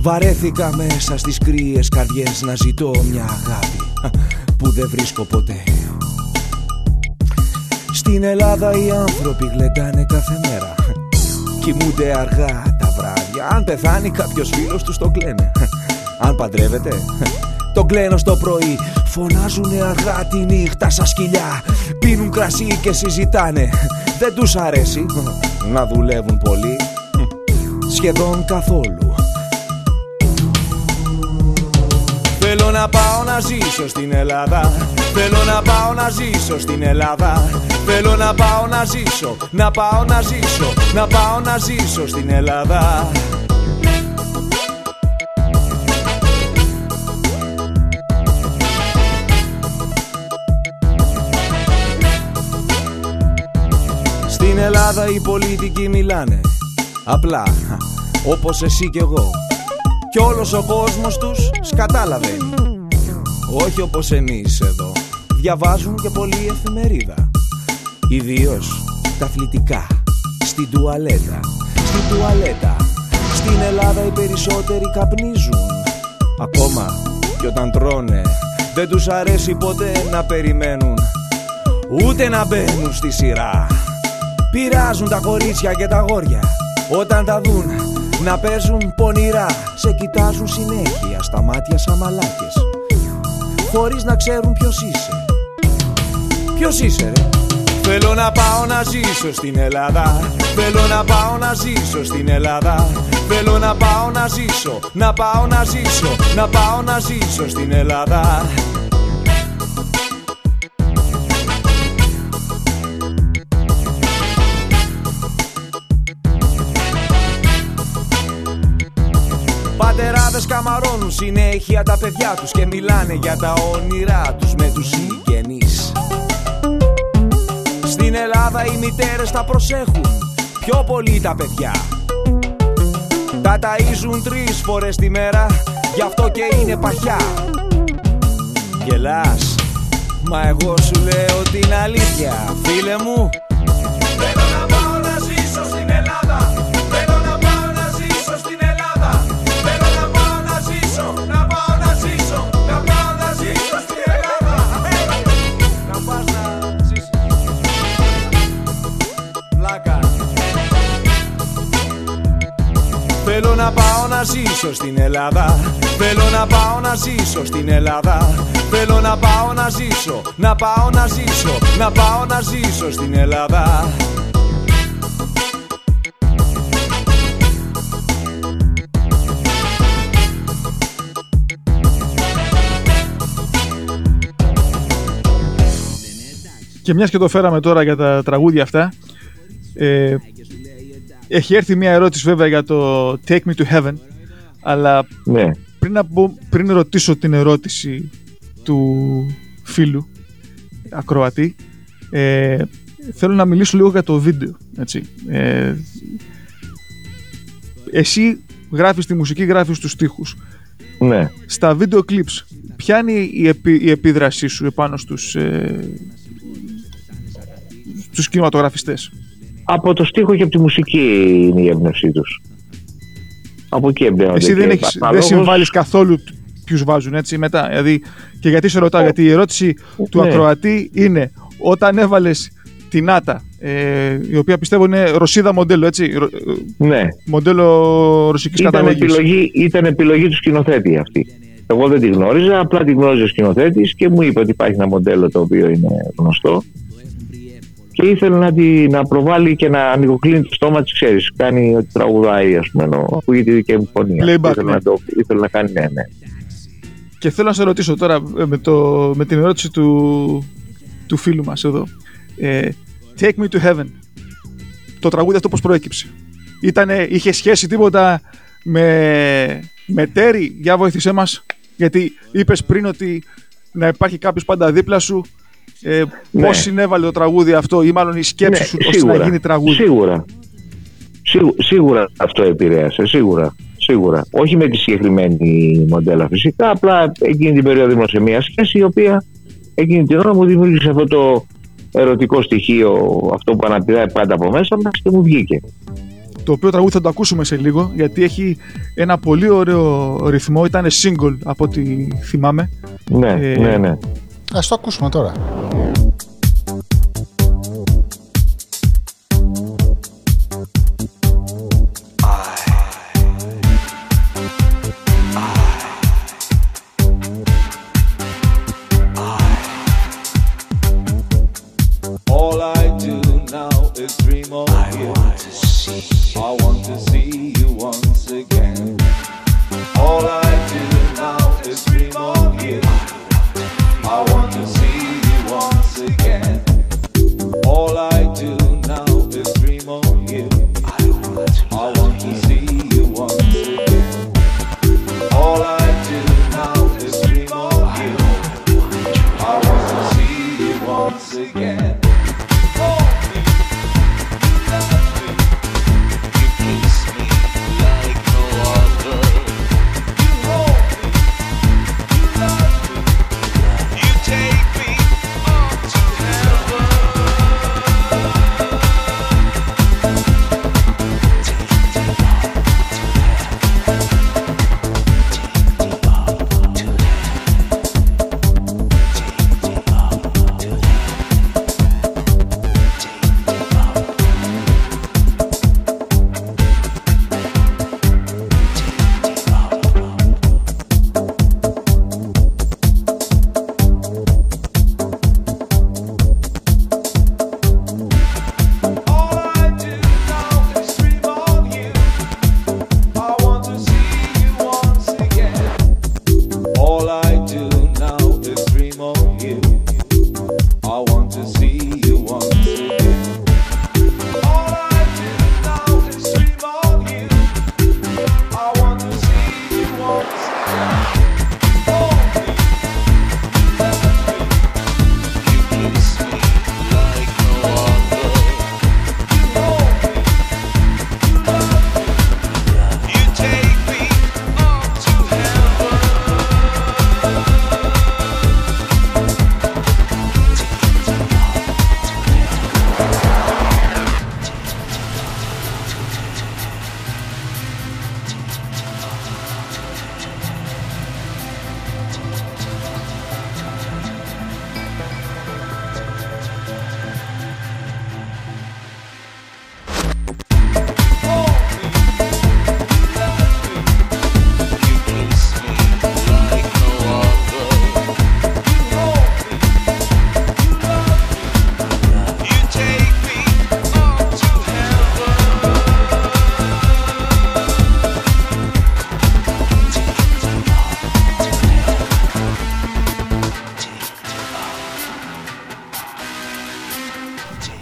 Βαρέθηκα μέσα στις κρύες καρδιές να ζητώ μια αγάπη που δεν βρίσκω ποτέ Στην Ελλάδα οι άνθρωποι γλεντάνε κάθε μέρα Κοιμούνται αργά τα βράδια. Αν πεθάνει κάποιος φίλος τους το κλαίνε. Αν παντρεύεται το κλαίνω στο πρωί. Φωνάζουνε αργά τη νύχτα σαν σκυλιά. Πίνουν κρασί και συζητάνε. Δεν τους αρέσει να δουλεύουν πολύ. Σχεδόν καθόλου να πάω να ζήσω στην Ελλάδα. Θέλω να πάω να ζήσω στην Ελλάδα. Θέλω να πάω να ζήσω Να πάω να ζήσω Να πάω να ζήσω στην Ελλάδα. Στην Ελλάδα οι πολιτικοί μιλάνε. Απλά Όπως εσύ και εγώ. Κι όλος ο κόσμος τους σκατάλαβαίνει Όχι όπως εμείς εδώ. Διαβάζουν και πολλή εφημερίδα. Ιδίως τα αθλητικά. Στην τουαλέτα. Στην τουαλέτα. Στην Ελλάδα οι περισσότεροι καπνίζουν. Ακόμα και όταν τρώνε Δεν τους αρέσει ποτέ να περιμένουν. Ούτε να μπαίνουν στη σειρά. Πειράζουν τα κορίτσια και τα γόρια Όταν τα δουν να παίζουν πονηρά Σε κοιτάζουν συνέχεια στα μάτια σαν μαλάκες Χωρίς να ξέρουν ποιος είσαι. Ποιος είσαι ρε; Θέλω να πάω να ζήσω στην Ελλάδα. Θέλω να πάω να ζήσω στην Ελλάδα. Θέλω να πάω να ζήσω Να πάω να ζήσω Να πάω να ζήσω στην Ελλάδα καμαρώνουν συνέχεια τα παιδιά τους Και μιλάνε για τα όνειρά τους με τους συγγενείς. Στην Ελλάδα οι μητέρες τα προσέχουν Πιο πολύ τα παιδιά. Τα ταΐζουν τρεις φορές τη μέρα Γι' αυτό και είναι παχιά. Γελάς Μα εγώ σου λέω την αλήθεια Φίλε μου Θέλω να πάω να ζήσω στην Ελλάδα. Θέλω να πάω να ζήσω στην Ελλάδα. Θέλω να πάω να ζήσω Να πάω να ζήσω Να πάω να ζήσω στην Ελλάδα. Και μιας και το φέραμε τώρα για τα τραγούδια αυτά, ε, έχει έρθει μια ερώτηση βέβαια για το Take Me to Heaven, αλλά Ναι. πριν, να μπω- πριν ρωτήσω την ερώτηση του φίλου ακροατή, ε, θέλω να μιλήσω λίγο για το βίντεο. Έτσι. Ε, εσύ γράφεις τη μουσική, γράφεις τους στίχους. Ναι. Στα βίντεο clips, ποια είναι η, επί- η επίδρασή σου επάνω στους, ε, στους κινηματογραφιστές; Από το στίχο και από τη μουσική είναι η έμπνευσή τους. Από εκεί εμπνέονται. Εσύ δεν, και έχεις, δεν αναλόγως- συμβάλλεις καθόλου ποιους βάζουν έτσι μετά. Δηλαδή, και γιατί σε ρωτάω, γιατί η ερώτηση του Ναι. ακροατή είναι όταν έβαλες την Άτα, ε, η οποία πιστεύω είναι Ρωσίδα μοντέλο, έτσι. ρο- ε, Ναι. Μοντέλο ρωσικής Ήταν καταγωγής. επιλογή, ήταν επιλογή του σκηνοθέτη αυτή. Εγώ δεν τη γνώριζα, απλά τη γνώριζε ο σκηνοθέτης και μου είπε ότι υπάρχει ένα μοντέλο το οποίο είναι γνωστό. Και ήθελε να, τη, να προβάλλει και να ανοιγοκλίνει το στόμα της, ξέρεις. Κάνει ότι τραγουδάει, ας πούμε, ενώ ακούγεται η δική μου φωνή. Playback, ήθελε, ναι. να το, ήθελε να κάνει, ναι, ναι. Και θέλω να σε ρωτήσω τώρα ε, με, το, με την ερώτηση του, του φίλου μας εδώ. Ε, Take me to heaven. Το τραγούδι αυτό πώς προέκυψε; Ήτανε, είχε σχέση τίποτα με, με τέρι. Για βοήθησέ μας. Γιατί είπες πριν ότι να υπάρχει κάποιος πάντα δίπλα σου. Ε, Ναι. Πώς συνέβαλε το τραγούδι αυτό ή μάλλον η σκέψη Ναι, σου ώστε να γίνει τραγούδι; Σίγουρα. Σίγου- σίγουρα αυτό επηρέασε, σίγουρα. Σίγουρα. Όχι με τη συγκεκριμένη μοντέλα φυσικά, απλά εκείνη την περίοδο ήμουν σε μια σχέση η οποία εκείνη την ώρα μου δημιούργησε αυτό το ερωτικό στοιχείο, αυτό που αναπηδάει πάντα από μέσα μας και μου βγήκε. το οποίο τραγούδι θα το ακούσουμε σε λίγο γιατί έχει ένα πολύ ωραίο ρυθμό. Ήταν single από ό,τι θυμάμαι. Ναι, Ε, ναι, ναι. Ας το ακούσουμε τώρα.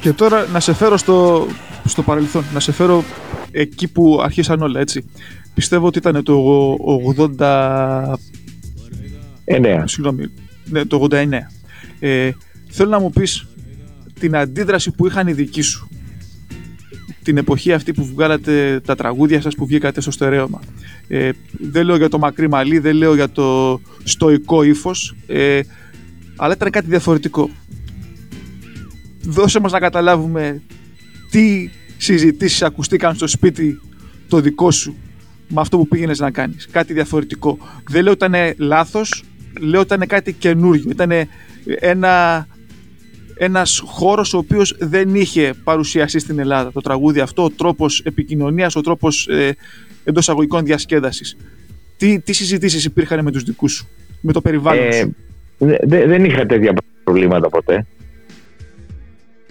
Και τώρα να σε φέρω στο, στο παρελθόν, να σε φέρω εκεί που αρχίσαν όλα, έτσι. Πιστεύω ότι ήταν το 80... Εννέα. Συγγνώμη, ναι, το 89. Ε, θέλω να μου πεις την αντίδραση που είχαν οι δικοί σου. Την εποχή αυτή που βγάλατε τα τραγούδια σας που βγήκατε στο στερέωμα. Ε, δεν λέω για το μακρύ μαλλί, δεν λέω για το στοικό ύφος, ε, αλλά ήταν κάτι διαφορετικό. Δώσε μας να καταλάβουμε τι συζητήσεις ακουστήκαν στο σπίτι το δικό σου με αυτό που πήγαινες να κάνεις. Κάτι διαφορετικό. Δεν λέω ότι ήταν λάθος, λέω ότι ήταν κάτι καινούριο. Ήταν ένα, ένας χώρος ο οποίος δεν είχε παρουσιαστεί στην Ελλάδα. Το τραγούδι αυτό, ο τρόπος επικοινωνίας, ο τρόπος ε, εντός αγωγικών διασκέδασης. Τι, τι συζητήσεις υπήρχαν με τους δικούς σου, με το περιβάλλον Ε, σου; δε- δε- δεν είχα τέτοια προβλήματα ποτέ.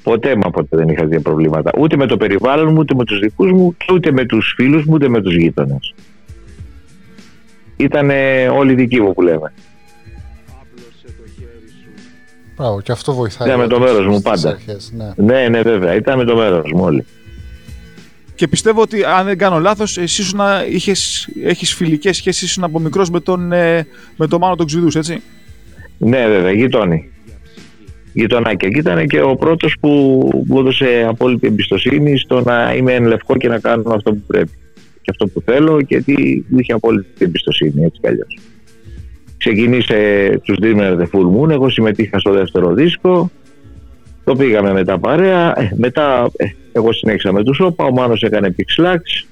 Ποτέ μα ποτέ δεν είχα τέτοια προβλήματα. Ούτε με το περιβάλλον μου, ούτε με τους δικούς μου, και ούτε με τους φίλους μου, ούτε με τους γείτονες. Ήταν όλοι δικοί μου που λέμε. Μπράβο, και αυτό βοηθάει. Ήταν με το όντως μέρος μου στις πάντα. αρχές, ναι. Ναι, ναι, βέβαια. Ήταν με το μέρος μου όλοι. Και πιστεύω ότι αν δεν κάνω λάθος, εσύ ήσουν, είχες, έχεις φιλικές σχέσεις, ήσουν από μικρός με τον, ε, με τον Μάνο τον Ξηδούς, έτσι; Ναι, βέβαια, γειτόνι. Γειτονάκια. Και ήταν και ο πρώτος που μου έδωσε απόλυτη εμπιστοσύνη στο να είμαι εν λευκό και να κάνω αυτό που πρέπει. Και αυτό που θέλω, γιατί μου είχε απόλυτη εμπιστοσύνη, έτσι κι αλλιώς. Ξεκίνησε τους Dreamer The Full Moon, εγώ συμμετείχα στο δεύτερο δίσκο. Το πήγαμε μετά παρέα. Ε, μετά ε, εγώ συνέχισα με τους Όπα, ο Μάνος έκανε Pixlax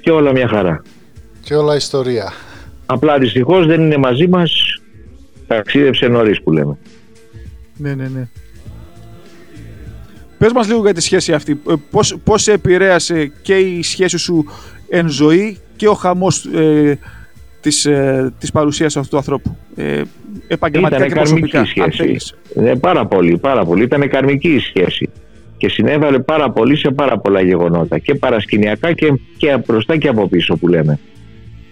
και όλα μια χαρά. Και όλα ιστορία. Απλά δυστυχώς δεν είναι μαζί μας. Ταξίδεψε νωρίς που λέμε. Ναι, ναι, ναι. Πες μας λίγο για τη σχέση αυτή. Ε, Πώς, πώς σε επηρέασε και η σχέση σου εν ζωή και ο χαμός ε, της, ε, της παρουσίας αυτού του ανθρώπου. Ε, επαγγελματικά Ήτανε και προσωπικά, καρμική αν σχέση. θέλεις. Ναι, πάρα πολύ, πάρα πολύ. Ήταν καρμική η σχέση. Και συνέβαλε πάρα πολύ σε πάρα πολλά γεγονότα. Και παρασκηνιακά και, και μπροστά και από πίσω που λέμε.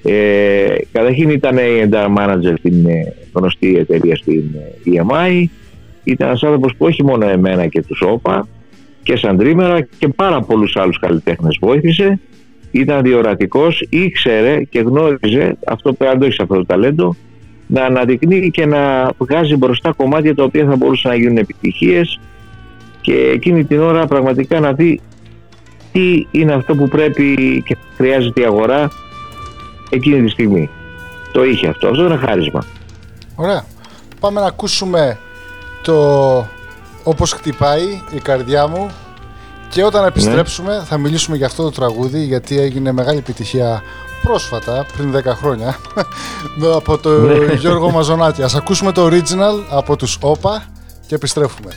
Ε, καταρχήν ήταν η entire manager στην ε, γνωστή εταιρεία στην ε, EMI. Ήταν ένας άνθρωπος που όχι μόνο εμένα και τους ΟΠΑ και σαν τρίμερα και πάρα πολλούς άλλους καλλιτέχνες βοήθησε. Ήταν διορατικός, ήξερε και γνώριζε αυτό που αν το έχεις αυτό το ταλέντο να αναδεικνύει και να βγάζει μπροστά κομμάτια τα οποία θα μπορούσαν να γίνουν επιτυχίες και εκείνη την ώρα πραγματικά να δει τι είναι αυτό που πρέπει και χρειάζεται η αγορά εκείνη τη στιγμή. Το είχε αυτό. Αυτό είναι χάρισμα. Ωραία. Πάμε να ακούσουμε το όπως χτυπάει η καρδιά μου και όταν επιστρέψουμε θα μιλήσουμε για αυτό το τραγούδι γιατί έγινε μεγάλη επιτυχία πρόσφατα, πριν 10 χρόνια με- από το Ναι. Γιώργο Μαζονάτη. Ας ακούσουμε το original από τους ΟΠΑ και επιστρέφουμε.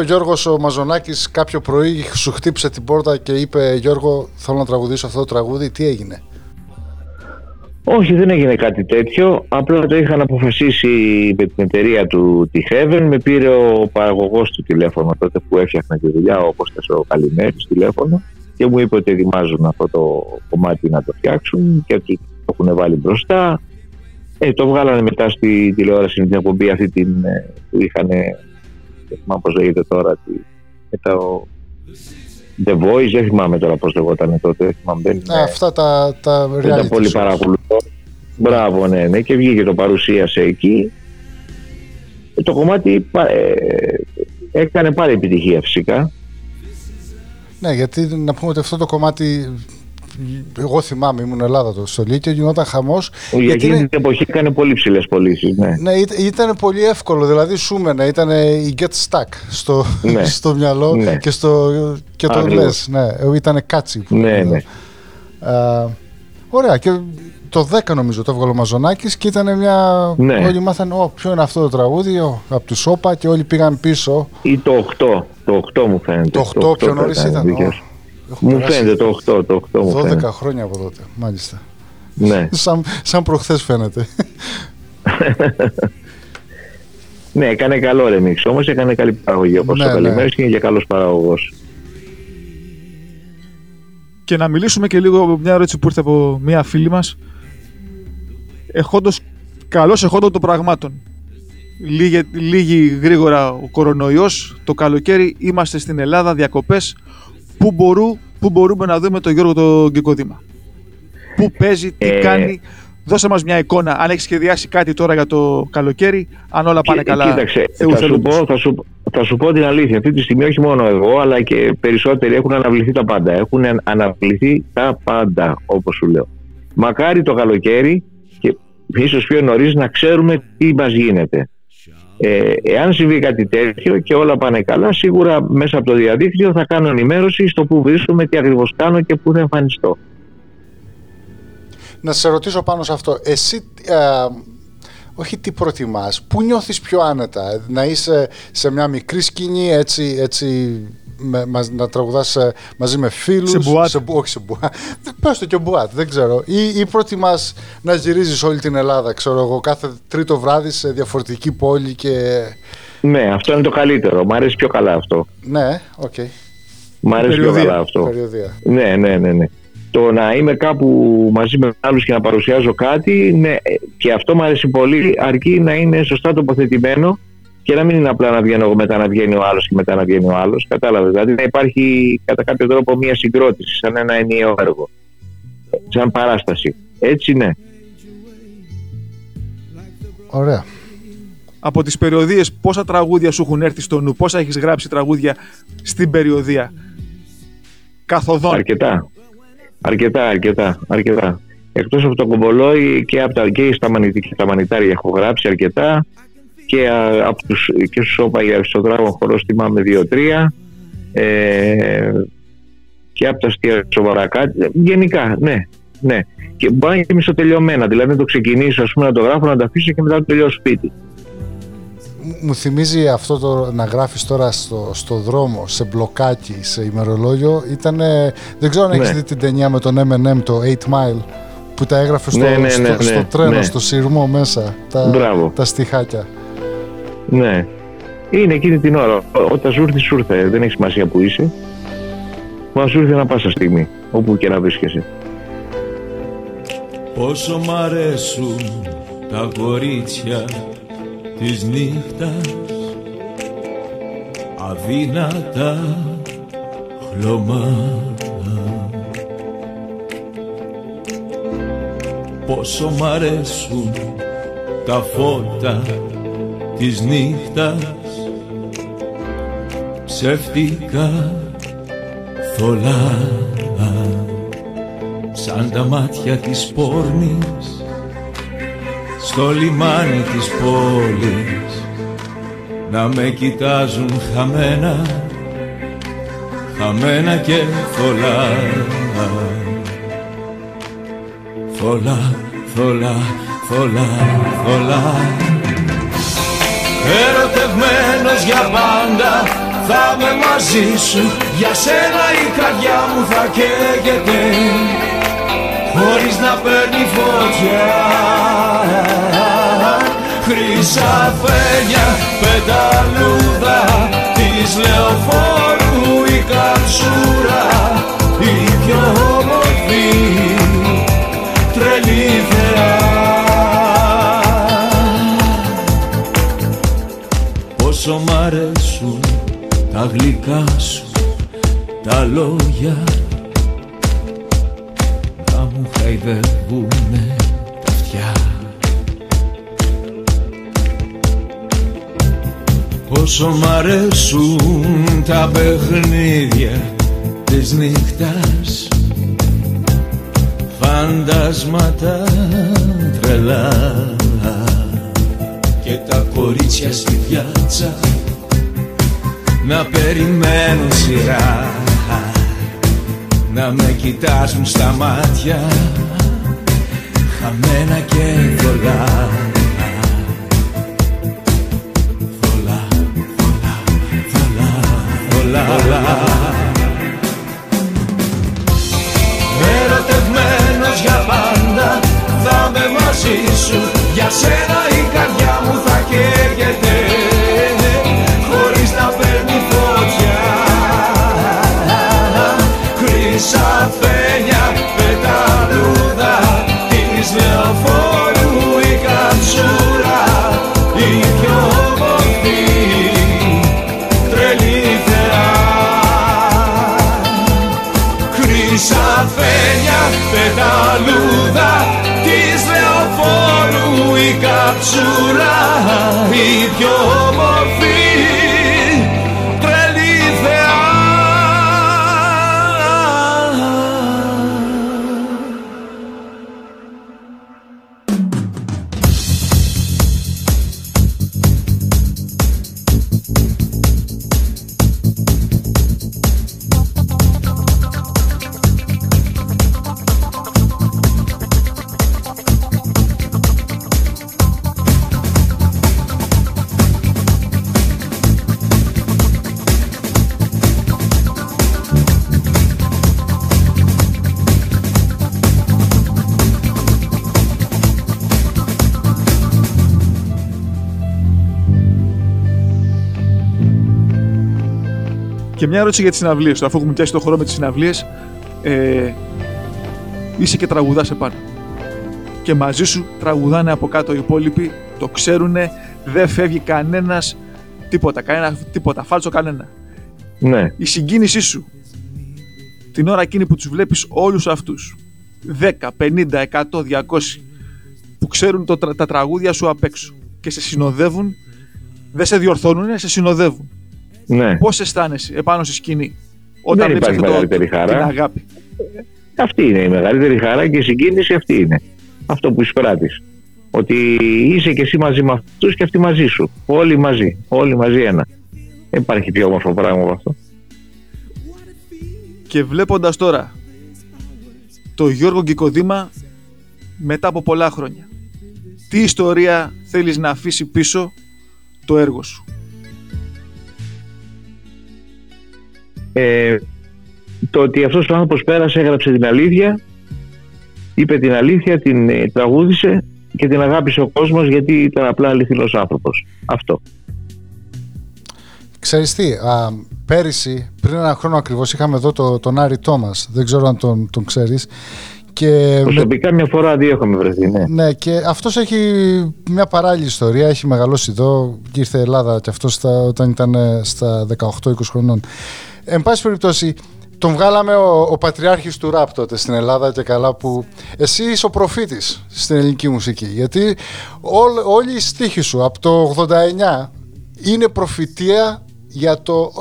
Ο Γιώργος ο Μαζονάκης κάποιο πρωί, σου χτύπησε την πόρτα και είπε Γιώργο θέλω να τραγουδήσω αυτό το τραγούδι, τι έγινε; Όχι, δεν έγινε κάτι τέτοιο. Απλά το είχαν αποφασίσει με την εταιρεία του τη Heaven. Με πήρε ο παραγωγός του τηλέφωνο τότε που έφτιαχνα τη δουλειά, ο Κώστας ο Καλημέρης τηλέφωνο και μου είπε ότι ετοιμάζουν αυτό το κομμάτι να το φτιάξουν και ότι το έχουν βάλει μπροστά. Ε, το βγάλανε μετά στη τηλεόραση με την εκπομπή αυτή την, ε, που είχαν, δεν θυμάμαι πώς λέγεται τώρα, τη, με το The Voice, δεν θυμάμαι τώρα πώς λεγόταν τότε, δεν θυμάμαι, δεν, Ε, αυτά τα, τα δεν τα reality πολύ shows. παρακολουθώ. Μπράβο, ναι, ναι. Και βγήκε το παρουσίασε εκεί. Ε, Το κομμάτι πα- ε, έκανε πάλι επιτυχία φυσικά. Ναι, γιατί να πούμε ότι αυτό το κομμάτι. Εγώ θυμάμαι, ήμουν Ελλάδα το στο Λύκειο, γινόταν χαμός. Για εκείνη την εποχή έκανε πολύ ψηλές πωλήσεις. Ναι. Ναι, ήταν, ήταν πολύ εύκολο, δηλαδή σου έμενε, ήταν η get stuck στο, Ναι. στο μυαλό Ναι. και, στο, και το Ακριβώς. λες, ναι, ήταν κάτσι. που Ναι, λέμε. ναι. Α, ωραία, και το 10 νομίζω το έβγαλε ο Μαζονάκης και ήταν μια... Ναι. Όλοι μάθανε, «Ω, ποιο είναι αυτό το τραγούδι, ο, από του Σόπα και όλοι πήγαν πίσω. Ή το 8. Το 8 μου φαίνεται. Το 8 πιο νωρίς θα ήταν. Δίκαιος. Έχω Μου περάσει φαίνεται το 8. Το 8 μου 12 φαίνεται. χρόνια από τότε, μάλιστα. Ναι. σαν, σαν προχθές φαίνεται. ναι, έκανε καλό remix όμως. Έκανε καλή παραγωγή όπως Ναι, ο ναι. Καλημέρης και είναι και καλός παραγωγός. Και να μιλήσουμε και λίγο μια ερώτηση που ήρθε από μια φίλη μας. Εχόντως, καλώς εχόντων των πραγμάτων. Λίγη, λίγη γρήγορα ο κορονοϊός, το καλοκαίρι είμαστε στην Ελλάδα, διακοπές. Πού, μπορού, πού μπορούμε να δούμε τον Γιώργο τον Γκυκοδήμα. Πού παίζει, τι Ε, κάνει. Δώσε μας μια εικόνα, αν έχεις σχεδιάσει κάτι τώρα για το καλοκαίρι, αν όλα πάνε καλά. Κοίταξε, Θεού θα σου, θέλοντος. πω, θα, σου, θα σου πω την αλήθεια. Αυτή τη στιγμή όχι μόνο εγώ, αλλά και περισσότεροι έχουν αναβληθεί τα πάντα. Έχουν αν- αναβληθεί τα πάντα, όπως σου λέω. Μακάρι το καλοκαίρι και ίσως πιο νωρίς να ξέρουμε τι μας γίνεται. Ε, εάν συμβεί κάτι τέτοιο και όλα πάνε καλά, σίγουρα μέσα από το διαδίκτυο θα κάνω ενημέρωση στο που βρίσκομαι, τι ακριβώς κάνω και πού θα εμφανιστώ. Να σε ρωτήσω πάνω σε αυτό. Εσύ, ε, όχι τι προτιμάς, πού νιώθεις πιο άνετα, να είσαι σε μια μικρή σκηνή έτσι, έτσι με, μας- να τραγουδάς ε, μαζί με φίλους. Σε μπουάτ. μπου- όχι σε μπουάτ. Πες το και μπουάτ, δεν ξέρω. Ή, ή προτιμάς να γυρίζεις όλη την Ελλάδα, ξέρω εγώ, κάθε τρίτο βράδυ σε διαφορετική πόλη και... Ναι, αυτό είναι το καλύτερο. Μ' αρέσει πιο καλά αυτό. Ναι, οκ. Μ' αρέσει πιο Περιοδεία. καλά αυτό. Περιοδεία. Ναι, ναι, ναι, ναι. Το να είμαι κάπου μαζί με άλλους και να παρουσιάζω κάτι, ναι, ε, και αυτό μου αρέσει πολύ, αρκεί να είναι σωστά τοποθετημένο και να μην είναι απλά να βγαίνω εγώ μετά να βγαίνει ο άλλος και μετά να βγαίνει ο άλλος. Κατάλαβες. Δηλαδή να υπάρχει κατά κάποιο τρόπο μια συγκρότηση, σαν ένα ενιαίο έργο. Σαν παράσταση. Έτσι ναι. Ωραία. από τις περιοδίες πόσα τραγούδια σου έχουν έρθει στο νου, πόσα έχεις γράψει τραγούδια στην περιοδία; Καθοδόν. Αρκετά. Αρκετά, αρκετά, αρκετά. Εκτός από το κομπολόι και από τα, και στα, μανιτ, και στα μανιτάρια έχω γράψει αρκετά και α, από τους, και στους όπα για στο δράγο χορό θυμάμαι δύο-τρία ε, και από τα αστεία σοβαρά κάτι. Γενικά, ναι, ναι. Και μπορεί να είναι και μισοτελειωμένα, δηλαδή να το ξεκινήσω ας πούμε, να το γράφω, να το αφήσω και μετά να το τελειώσω σπίτι. Μου- Μου θυμίζει αυτό το να γράφεις τώρα στο, στο δρόμο, σε μπλοκάκι, σε ημερολόγιο. Ήτανε, δεν ξέρω αν έχεις Ναι. δει την ταινία με τον M&M, το 8 Mile, που τα έγραφε στο, Ναι, ναι, στο, ναι, στο ναι, τρένο, ναι. στο σειρμό μέσα, τα, Μπράβο. τα στιχάκια. Ναι. Είναι εκείνη την ώρα. Ό- Όταν σου έρθει, σου ήρθε. Δεν έχει σημασία που είσαι. που θα σου έρθει ανα πάσα στιγμή, όπου και να βρίσκεσαι. Πόσο μ' αρέσουν τα κορίτσια της νύχτας αδύνατα χλωμάτα Πόσο μ' αρέσουν τα φώτα της νύχτας. Ψεύτικα θολά σαν τα μάτια της πόρνης στο λιμάνι της πόλης να με κοιτάζουν χαμένα χαμένα και θολά θολά, θολά, θολά, θολά Ερωτευμένος για πάντα θα είμαι μαζί σου. Για σένα η καρδιά μου θα καίγεται Χωρίς να παίρνει φωτιά. Χρυσαφένια πεταλούδα Της λεωφόρου η καψούρα Η πιο Πόσο μ' αρέσουν τα γλυκά σου τα λόγια να μου χαϊδεύουνε τα αυτιά. Πόσο μ' αρέσουν τα παιχνίδια της νύχτας φαντάσματα τρελά και τα κορίτσια στη πιάτσα να περιμένουν σειρά να με κοιτάζουν στα μάτια χαμένα και θολά θολά, θολά, θολά, θολά Ερωτευμένος για πάντα θα είμαι μαζί σου Για σένα η καρδιά μου θα καίγεται η μια ερώτηση για τις συναυλίες. Αφού έχουμε πιάσει το χώρο με τις συναυλίες, ε, είσαι και τραγουδάς επάνω. Και μαζί σου τραγουδάνε από κάτω οι υπόλοιποι, το ξέρουνε, δεν φεύγει κανένας τίποτα, κανένα τίποτα, φάλτσο κανένα. Ναι. Η συγκίνησή σου την ώρα εκείνη που τους βλέπεις όλους αυτούς 10, 50, 100, 200 που ξέρουν το, τρα- τα τραγούδια σου απ' έξω και σε συνοδεύουν δεν σε διορθώνουν, σε συνοδεύουν. Ναι. Πώς αισθάνεσαι επάνω στη σκηνή όταν Δεν βλέπεις υπάρχει αυτό το- μεγαλύτερη χαρά. την αγάπη; Αυτή είναι η μεγαλύτερη χαρά και η συγκίνηση αυτή είναι. Αυτό που εισπράττεις. Ότι είσαι και εσύ μαζί με αυτούς και αυτοί μαζί σου. Όλοι μαζί. Όλοι μαζί ένα. Δεν υπάρχει πιο όμορφο πράγμα από αυτό. Και βλέποντας τώρα το Γιώργο Γκικοδήμα μετά από πολλά χρόνια. Τι ιστορία θέλεις να αφήσει πίσω το έργο σου; Ε, το ότι αυτός ο άνθρωπος πέρασε, έγραψε την αλήθεια, είπε την αλήθεια, την ε, τραγούδισε και την αγάπησε ο κόσμος γιατί ήταν απλά αληθινός άνθρωπος. Αυτό. Ξέρεις τι, α, πέρυσι, πριν ένα χρόνο ακριβώς, είχαμε εδώ το, τον Άρη Τόμας. Δεν ξέρω αν τον, τον ξέρεις. Και με- Προσωπικά μια φορά δύο έχουμε βρεθεί, ναι. ναι, και αυτός έχει μια παράλληλη ιστορία. Έχει μεγαλώσει εδώ και ήρθε Ελλάδα και αυτός στα, όταν ήταν ε, στα 18-20 χρονών. Εν πάση περιπτώσει, τον βγάλαμε ο, ο πατριάρχης του ραπ τότε στην Ελλάδα και καλά που εσύ είσαι ο προφήτης στην ελληνική μουσική. Γιατί όλ- όλοι οι στίχοι σου από το 89 είναι προφητεία για το...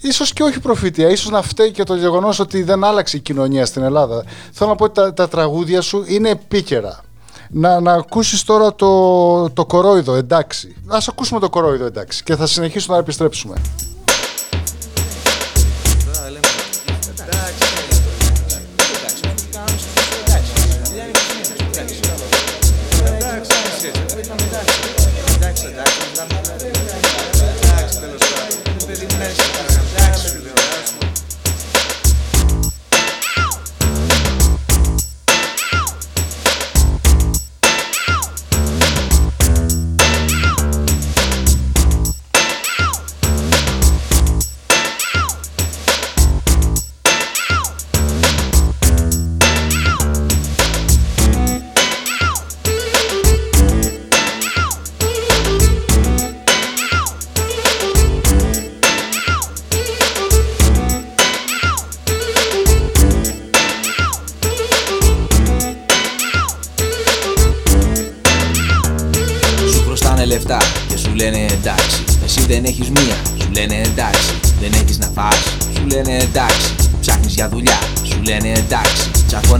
Ίσως και όχι προφητεία, ίσως να φταίει και το γεγονός ότι δεν άλλαξε η κοινωνία στην Ελλάδα. Θέλω να πω ότι τα, τα τραγούδια σου είναι επίκαιρα. Να, να ακούσεις τώρα το, το κορόιδο, εντάξει. Ας ακούσουμε το κορόιδο, εντάξει. Και θα συνεχίσουμε να επιστρέψουμε.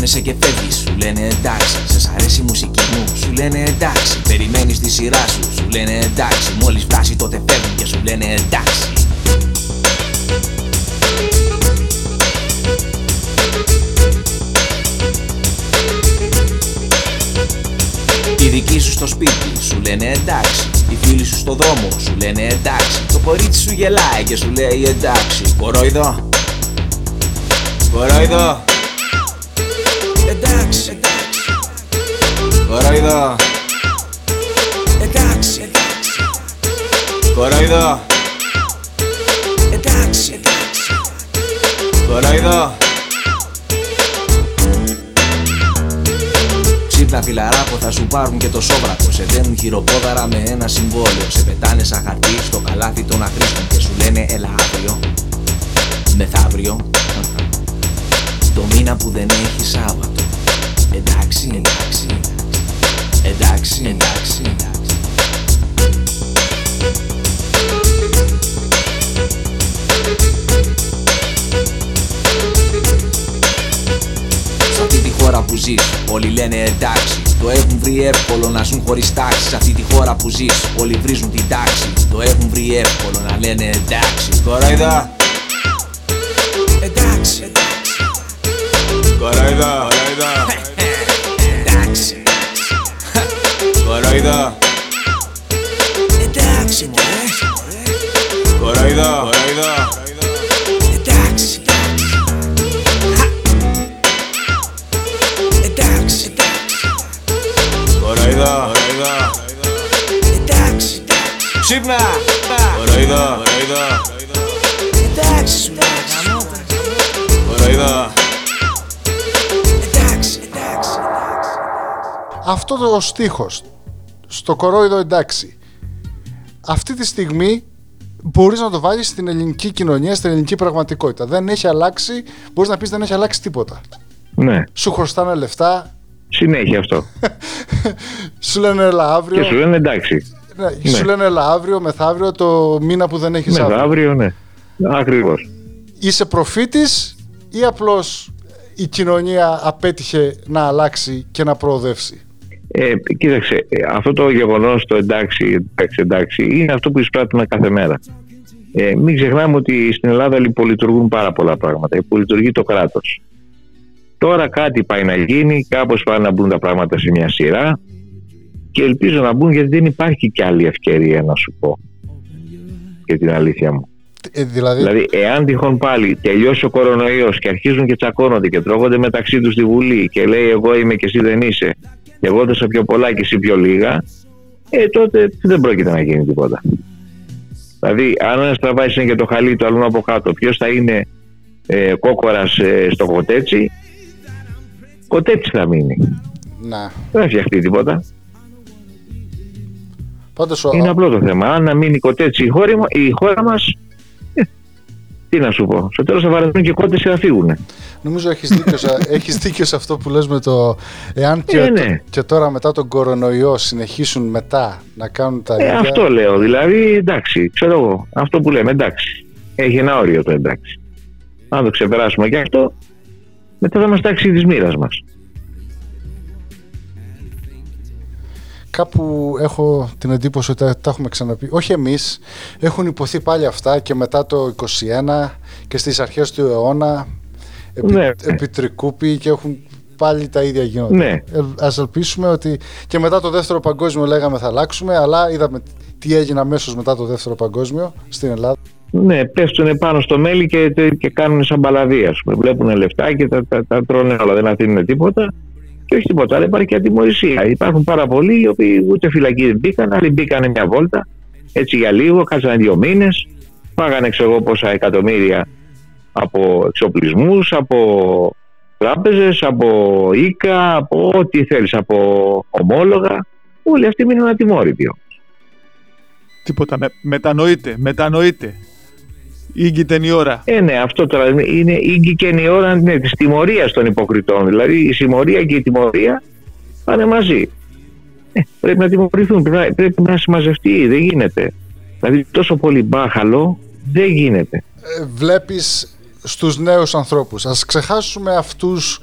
Τσακώνεσαι και φεύγεις, σου λένε εντάξει. Σε αρέσει η μουσική μου, σου λένε εντάξει. Περιμένεις τη σειρά σου, σου λένε εντάξει. Μόλις φτάσει τότε φεύγουν και σου λένε εντάξει. Οι δικοί σου στο σπίτι σου λένε εντάξει. Οι φίλοι σου στο δρόμο σου λένε εντάξει. Το κορίτσι σου γελάει και σου λέει εντάξει. Κορόιδο. Κορόιδο. Εντάξει, εντάξει. Κορόιδο. Εντάξει, εντάξει. Κορόιδο. Εντάξει, εντάξει. Κορόιδο. Ξύπνα φιλαράκο θα σου πάρουν και το σόβρακο Σε δένουν χειροπόδαρα με ένα συμβόλαιο Σε πετάνε σαν χαρτί στο καλάθι των αχρήστων Και σου λένε έλα αύριο Μεθαύριο Το μήνα που δεν έχεις Σάββατο Εντάξει, εντάξει. Εντάξει, εντάξει, εντάξει Σε αυτή τη χώρα που ζεις όλοι λένε εντάξει. Το έχουν βρει εύκολο να ζουν χωρίς τάξη. Σε αυτή τη χώρα που ζεις όλοι βρίζουν την τάξη. Το έχουν βρει εύκολο να λένε εντάξει. Κορόιδα Εντάξει, εντάξει Κορόιδα Εντάξει Κορόιδα Εντάξει μωρέ Κορόιδα Εντάξει Εντάξει, εντάξει. Κοροϊδό. Εντάξει. Ξύπνα. Κοροϊδό. Εντάξει, σου λέω. Κοροϊδό. Εντάξει, εντάξει. Αυτό το στίχος στο κορόιδο εντάξει αυτή τη στιγμή μπορείς να το βάλεις στην ελληνική κοινωνία, στην ελληνική πραγματικότητα. Δεν έχει αλλάξει, μπορείς να πεις δεν έχει αλλάξει τίποτα. Ναι, Σου χρωστάνε λεφτά, συνέχεια αυτό. σου λένε έλα αύριο. Και σου λένε εντάξει. Ναι, Ναι. Σου λένε έλα αύριο, μεθαύριο, το μήνα που δεν έχεις αύριο. Μεθαύριο, ναι. Ακριβώς. Είσαι προφήτης ή απλώς η κοινωνία απέτυχε να αλλάξει και να προοδεύσει; Ε, κοίταξε, ε, αυτό το γεγονός το εντάξει, εντάξει, εντάξει, είναι αυτό που εισπράττουμε κάθε μέρα. Ε, μην ξεχνάμε ότι στην Ελλάδα υπολειτουργούν πάρα πολλά πράγματα. Υπολειτουργεί το κράτος. Τώρα κάτι πάει να γίνει, κάπως πάνε να μπουν τα πράγματα σε μια σειρά και ελπίζω να μπουν γιατί δεν υπάρχει και άλλη ευκαιρία να σου πω για την αλήθεια μου. Ε, δηλαδή, Δηλαδή, εάν τυχόν πάλι τελειώσει ο κορονοϊός και αρχίζουν και τσακώνονται και τρώγονται μεταξύ τους στη Βουλή και λέει εγώ είμαι και εσύ δεν είσαι και εγώ δώσα πιο πολλά και εσύ πιο λίγα, ε, τότε δεν πρόκειται να γίνει τίποτα. Δηλαδή, αν ένας τραβάει είναι και το χαλί του αλλού από κάτω, ποιος θα είναι ε, κόκορας στο κοτέτσι, κοτέτσι θα μείνει. Να. Δεν θα φτιαχτεί τίποτα. Πάντως, ο- Είναι απλό το θέμα. Αν να μείνει κοτέτσι η χώρα, μα- η χώρα μας, τι να σου πω. Στο τέλος θα βαρεθούν και κότε και θα φύγουν. Νομίζω έχεις δίκιο, σε, έχεις δίκιο σε αυτό που λες με το εάν και, Ε, ναι. και τώρα μετά τον κορονοϊό συνεχίσουν μετά να κάνουν τα Ε, ίδια. αυτό λέω. Δηλαδή, εντάξει, ξέρω εγώ. Αυτό που λέμε, εντάξει. Έχει ένα όριο το εντάξει. Αν το ξεπεράσουμε και αυτό, μετά θα μα τάξει της μοίρας μας. Κάπου έχω την εντύπωση ότι τα, τα έχουμε ξαναπεί. Όχι εμείς, έχουν υποθεί πάλι αυτά και μετά το 21 και στις αρχές του αιώνα επί, Ναι. επιτρικούποι και έχουν πάλι τα ίδια γίνονται. Ναι. Ε, ας ελπίσουμε ότι και μετά το δεύτερο παγκόσμιο λέγαμε θα αλλάξουμε, αλλά είδαμε τι έγινε αμέσως μετά το δεύτερο παγκόσμιο στην Ελλάδα. Ναι, πέφτουν πάνω στο μέλι και, και κάνουν σαν μπαλαδία. ας πούμε. Βλέπουν λεφτά και τα, τα, τα τρώνε όλα, δεν αφήνουν τίποτα. Και όχι τίποτα, αλλά υπάρχει και ατιμορρησία. Υπάρχουν πάρα πολλοί οι οποίοι ούτε φυλακή δεν μπήκαν, άλλοι μπήκαν μια βόλτα, έτσι για λίγο, κάτσανε δύο μήνες, πάγανε ξέρω εγώ πόσα εκατομμύρια από εξοπλισμούς, από τράπεζες, από οίκα, από ό,τι θέλεις, από ομόλογα. Όλοι αυτοί μείνουν ατιμόρυτοι. Τίποτα. Με, μετανοείται, μετανοείται. Ήγγεται η ώρα. Ε, ναι, αυτό τώρα είναι ήγηκε η ώρα ναι, της τιμωρίας των υποκριτών. Δηλαδή η συμμορία και η τιμωρία πάνε μαζί. Ε, πρέπει να τιμωρηθούν, πρέπει να, πρέπει να συμμαζευτεί, δεν γίνεται. Δηλαδή τόσο πολύ μπάχαλο δεν γίνεται. Ε, βλέπεις στους νέους ανθρώπους. Ας ξεχάσουμε αυτούς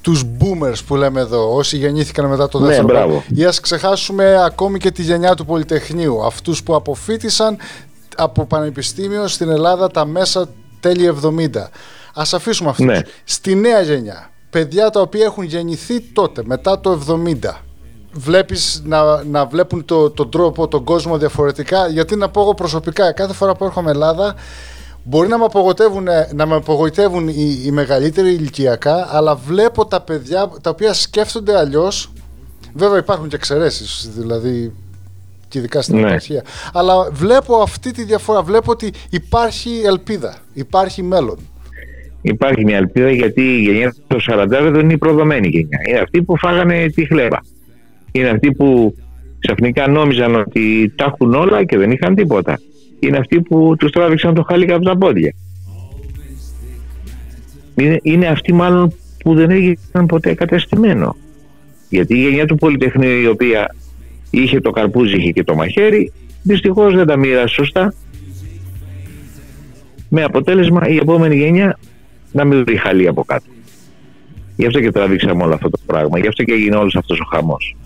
τους boomers που λέμε εδώ, όσοι γεννήθηκαν μετά το Ναι, δεύτερο μπράβο. παγκόσμιο. Ή ας ξεχάσουμε ακόμη και τη γενιά του Πολυτεχνείου, αυτούς που αποφύτησαν από πανεπιστήμιο στην Ελλάδα τα μέσα τέλη 70. Ας αφήσουμε αυτούς. Ναι. Στη νέα γενιά, παιδιά τα οποία έχουν γεννηθεί τότε, μετά το 70. Βλέπεις να, να βλέπουν το, τον τρόπο, τον κόσμο διαφορετικά; Γιατί να πω εγώ προσωπικά, κάθε φορά που έρχομαι Ελλάδα, Μπορεί να με απογοητεύουν, να με απογοητεύουν οι, οι μεγαλύτεροι ηλικιακά, αλλά βλέπω τα παιδιά τα οποία σκέφτονται αλλιώς. Βέβαια υπάρχουν και εξαιρέσεις, δηλαδή και ειδικά στην Ναι. επαρχία. Αλλά βλέπω αυτή τη διαφορά. Βλέπω ότι υπάρχει ελπίδα, υπάρχει μέλλον. Υπάρχει μια ελπίδα γιατί η γενιά του 40 δεν είναι η προδομένη γενιά. Είναι αυτοί που φάγανε τη χλέβα. Είναι αυτοί που ξαφνικά νόμιζαν ότι τα έχουν όλα και δεν είχαν τίποτα. Είναι αυτοί που τους τράβηξαν το χάλι από τα πόδια. Είναι, είναι αυτοί μάλλον που δεν έγιναν ποτέ κατεστημένο. Γιατί η γενιά του Πολυτεχνείου η οποία είχε το καρπούζι, είχε και το μαχαίρι, δυστυχώς δεν τα μοίρασε σωστά με αποτέλεσμα η επόμενη γενιά να μην βρει χαλί από κάτω. Γι' αυτό και τραβήξαμε όλο αυτό το πράγμα. Γι' αυτό και έγινε όλος αυτός ο χαμός.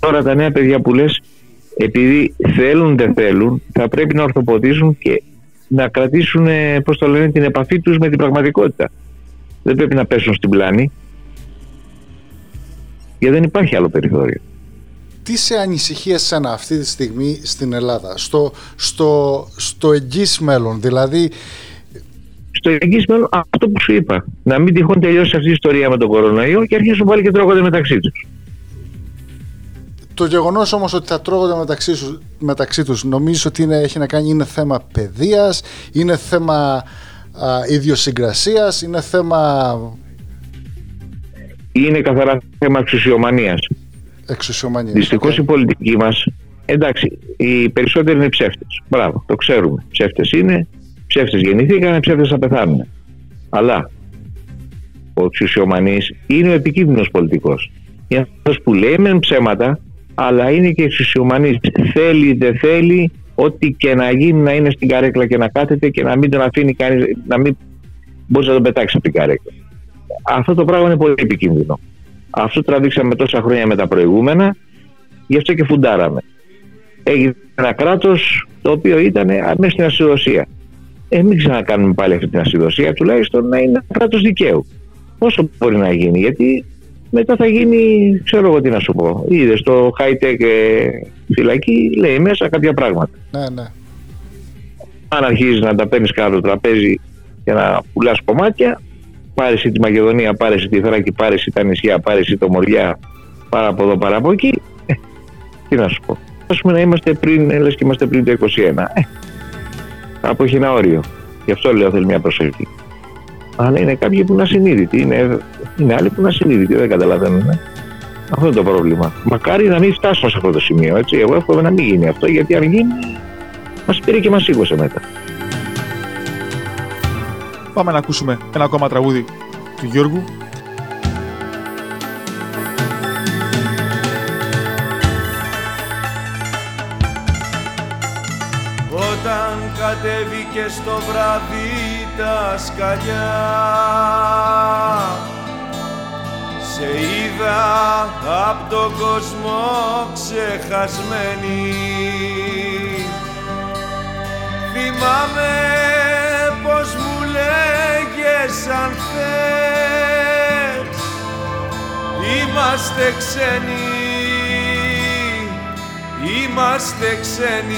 Τώρα τα νέα παιδιά που λες, επειδή θέλουν δεν θέλουν, θα πρέπει να ορθοποδήσουν και να κρατήσουν, ε, πώς το λένε, την επαφή τους με την πραγματικότητα. Δεν πρέπει να πέσουν στην πλάνη. Γιατί δεν υπάρχει άλλο περιθώριο. Τι σε ανησυχεί εσένα αυτή τη στιγμή στην Ελλάδα, στο, στο, στο εγγύς μέλλον, δηλαδή Στο εγγύς μέλλον αυτό που σου είπα. Να μην τυχόν τελειώσει αυτή η ιστορία με τον κορονοϊό και αρχίσουν πάλι και τρώγονται μεταξύ τους. Το γεγονός όμως ότι θα τρώγονται μεταξύ, σου, μεταξύ τους νομίζεις ότι είναι, έχει να κάνει, είναι θέμα παιδείας, είναι θέμα α, ιδιοσυγκρασίας, είναι θέμα Είναι καθαρά θέμα εξουσιομανίας. Εξουσιομανίας. Δυστυχώς η πολιτική μας, εντάξει, οι περισσότεροι είναι ψεύτες. Μπράβο, το ξέρουμε. Ψεύτες είναι, ψεύτες γεννηθήκαν, ψεύτες θα πεθάνουν. Αλλά ο εξουσιομανή είναι ο επικίνδυνος πολιτικός. Είναι αυτό που λέει μεν ψέματα, αλλά είναι και εξουσιομανή. Θέλει, δεν θέλει, ό,τι και να γίνει να είναι στην καρέκλα και να κάθεται και να μην τον αφήνει κανείς, να μην μπορεί να τον πετάξει από την καρέκλα. Αυτό το πράγμα είναι πολύ επικίνδυνο. Αυτό τραβήξαμε τόσα χρόνια με τα προηγούμενα, γι' αυτό και φουντάραμε. Έγινε ένα κράτος το οποίο ήταν μέσα στην ασυδοσία. Ε, μην ξανακάνουμε πάλι αυτή την ασυδοσία, τουλάχιστον να είναι ένα κράτος δικαίου. Όσο μπορεί να γίνει, γιατί μετά θα γίνει, ξέρω εγώ τι να σου πω. Είδες το high tech ε, φυλακή, λέει μέσα κάποια πράγματα. Ναι, ναι. Αν αρχίζεις να τα παίρνεις κάτω το τραπέζι και να πουλάς κομμάτια, πάρε εσύ τη Μακεδονία, πάρε εσύ τη Θράκη, πάρε εσύ τα νησιά, πάρε εσύ το Μοριά, πάρα από εδώ, πάρα από εκεί. Ε, τι να σου πω. ας πούμε να είμαστε πριν, ε, λες και είμαστε πριν το 21. Ε, κάπου έχει ένα όριο. Γι' αυτό λέω θέλει μια προσοχή. Αλλά είναι κάποιοι που είναι ασυνείδητοι. Είναι, είναι άλλοι που είναι ασυνείδητοι, δεν καταλαβαίνουν. ε. Αυτό είναι το πρόβλημα. Μακάρι να μην φτάσουμε σε αυτό το σημείο. Έτσι. Εγώ εύχομαι να μην γίνει αυτό, γιατί αν γίνει, μας πήρε και μας σήκωσε μετά. Πάμε να ακούσουμε ένα ακόμα τραγούδι του Γιώργου. Όταν κατέβηκε στο βράδυ τα σκαλιά Σε είδα απ' τον κόσμο ξεχασμένη Θυμάμαι πως μου λέγες αν θες. Είμαστε ξένοι Είμαστε ξένοι.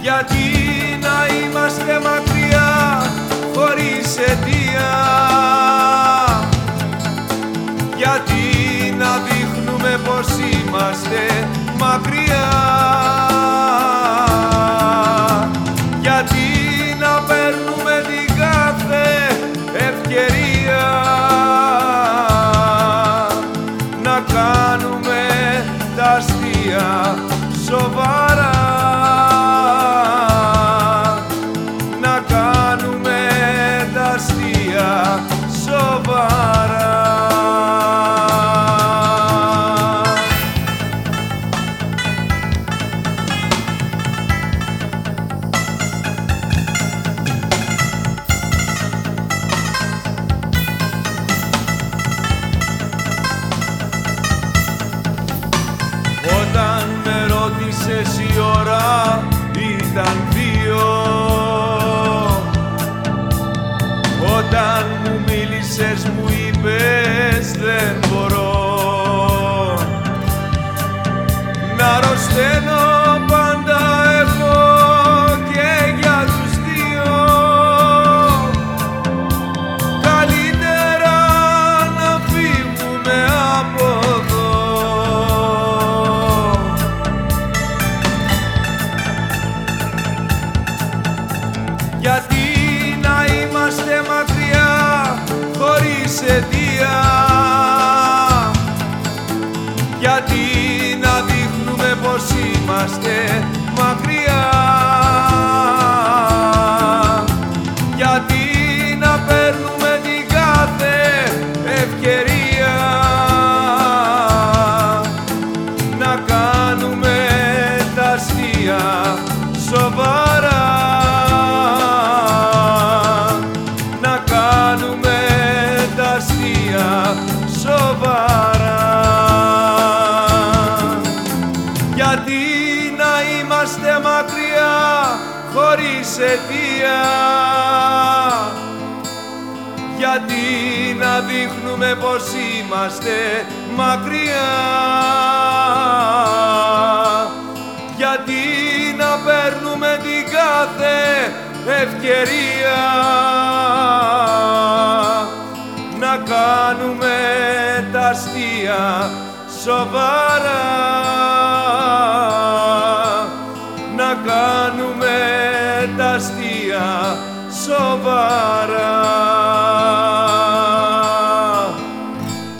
Γιατί να είμαστε μακριά χωρίς αιτία; Είμαστε μακριά αστεία σοβαρά να κάνουμε τα αστεία σοβαρά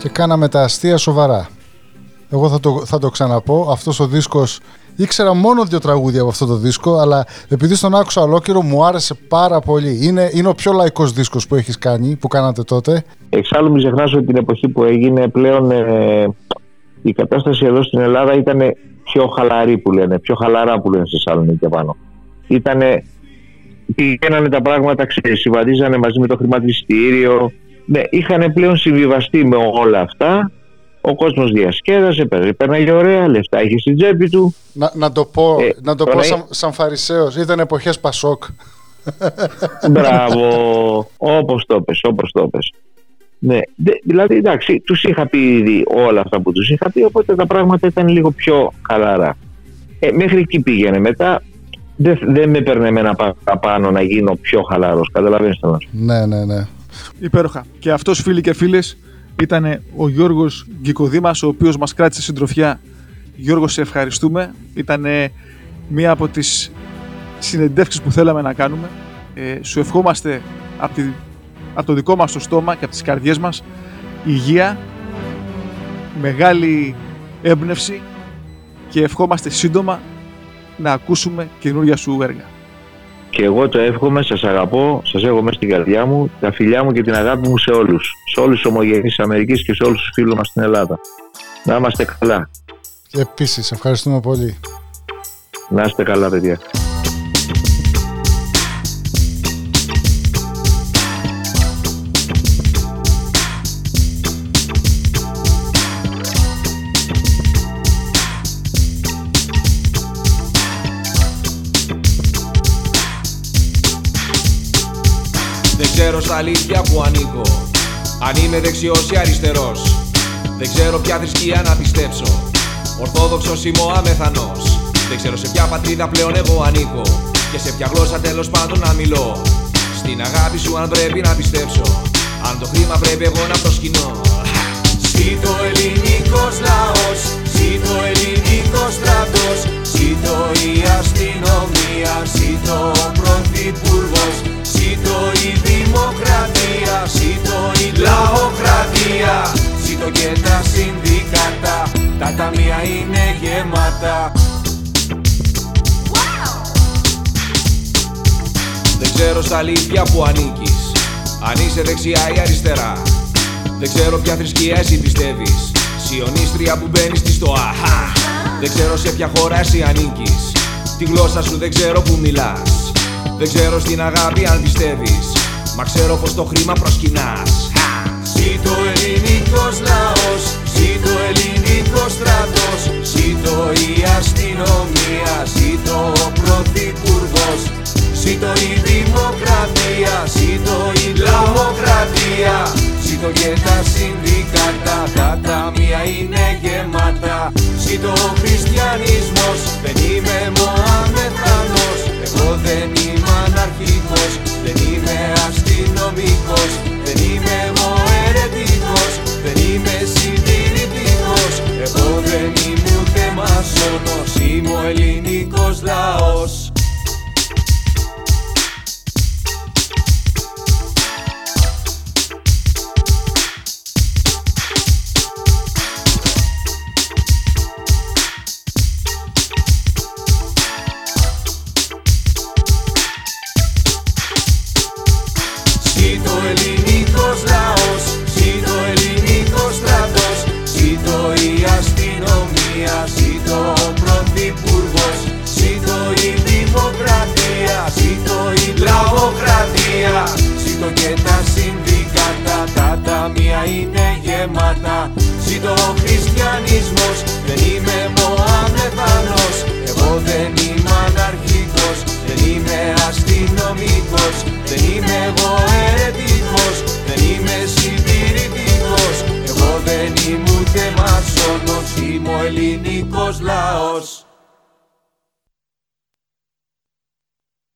Και κάναμε τα αστεία σοβαρά. Εγώ θα το, θα το ξαναπώ. Αυτός ο δίσκος. Ήξερα μόνο δύο τραγούδια από αυτό το δίσκο, αλλά επειδή στον άκουσα ολόκληρο μου άρεσε πάρα πολύ. Είναι, είναι ο πιο λαϊκός δίσκος που έχεις κάνει, που κάνατε τότε. Εξάλλου μην ξεχνάς ότι την εποχή που έγινε πλέον ε, η κατάσταση εδώ στην Ελλάδα ήταν πιο χαλαρή που λένε, πιο χαλαρά που λένε στη Θεσσαλονίκη πάνω. Ήτανε, πηγαίνανε τα πράγματα, ξέρεις, συμβαδίζανε μαζί με το χρηματιστήριο. Ναι, είχαν πλέον συμβιβαστεί με όλα αυτά. Ο κόσμος διασκέδασε, παίρνε- παίρναγε ωραία λεφτά, είχε στην τσέπη του. Να, να το πω, Ε, να το πω τώρα σαν, σαν φαρισαίος. Ήταν εποχές Πασόκ. Μπράβο, όπως το πες, όπως το πες. Ναι, δε- δηλαδή εντάξει, τους είχα πει ήδη όλα αυτά που τους είχα πει, οπότε τα πράγματα ήταν λίγο πιο χαλαρά. Ε, μέχρι εκεί πήγαινε. Μετά δεν δεν με έπαιρνε εμένα παραπάνω να γίνω πιο χαλαρός, καταλαβαίνεις το να σου. Ναι, ναι, ναι. Υπέροχα. Και αυτός φίλοι και φίλες ήταν ο Γιώργος Γκικοδήμας, ο οποίος μας κράτησε συντροφιά. Γιώργο, σε ευχαριστούμε. Ήταν μία από τις συνεντεύξεις που θέλαμε να κάνουμε. Ε, σου ευχόμαστε από, τη, από το δικό μας το στόμα και από τις καρδιές μας υγεία, μεγάλη έμπνευση και ευχόμαστε σύντομα να ακούσουμε καινούργια σου έργα. Και εγώ το εύχομαι, σας αγαπώ, σας έχω μέσα στην καρδιά μου, τα φιλιά μου και την αγάπη μου σε όλους. Σε όλους τους ομογενείς της Αμερικής και σε όλους τους φίλους μας στην Ελλάδα. Να είμαστε καλά. Επίσης, ευχαριστούμε πολύ. Να είστε καλά, παιδιά. Ξέρω στα αλήθεια που ανήκω. Αν είμαι δεξιός ή αριστερός Δεν ξέρω ποια θρησκεία να πιστέψω. Ορθόδοξος ή αμεθανός. Δεν ξέρω σε ποια πατρίδα πλέον εγώ ανήκω. Και σε ποια γλώσσα τέλος πάντων να μιλώ. Στην αγάπη σου αν πρέπει να πιστέψω. Αν το χρήμα πρέπει εγώ να προσκυνώ Ζήτω ελληνικός λαός, ζήτω ελληνικός στρατός. Ζήτω η αστυνομία, ζήτω ο πρωθυπουργός Ζήτω η δημοκρατία, ζήτω η λαοκρατία. Ζήτω και τα συνδικάτα, τα ταμεία είναι γεμάτα. Δεν ξέρω στα αλήθεια που ανήκεις Αν είσαι δεξιά ή αριστερά. Δεν ξέρω ποια θρησκεία εσύ πιστεύεις Σιωνίστρια που μπαίνεις στη στοά Δεν ξέρω σε ποια χώρα εσύ ανήκεις Τη γλώσσα σου δεν ξέρω που μιλάς Δεν ξέρω στην αγάπη αν πιστεύεις Μα ξέρω πως το χρήμα προσκυνάς. Ζήτω ελληνικός λαός, ζήτω ελληνικός στρατός Ζήτω η αστυνομία, ζήτω ο πρωθυπουργός. Ζήτω η δημοκρατία, ζήτω η λαοκρατία. Ζήτω και τα συνδικάτα, τα ταμεία είναι γεμάτα. Ζήτω ο χριστιανισμός, δεν είμαι Μωαμεθανός Εγώ δεν είμαι αναρχικός, δεν είμαι αστυνομικός Δεν είμαι εγώ ερετικός, δεν είμαι συντηρητικός. Εγώ δεν είμαι ούτε μασόνος, είμαι ο ελληνικός λαός Ζήτω και τα συνδικάτα, τα ταμεία είναι γεμάτα. Ζήτω ο χριστιανισμός, δεν είμαι Μωαμεθανός Εγώ δεν είμαι αναρχικός, δεν είμαι αστυνομικός. Δεν είμαι εγώ ερετικός, δεν είμαι συντηρητικός. Εγώ δεν είμαι ούτε μασόνος, είμαι ο ελληνικός λαός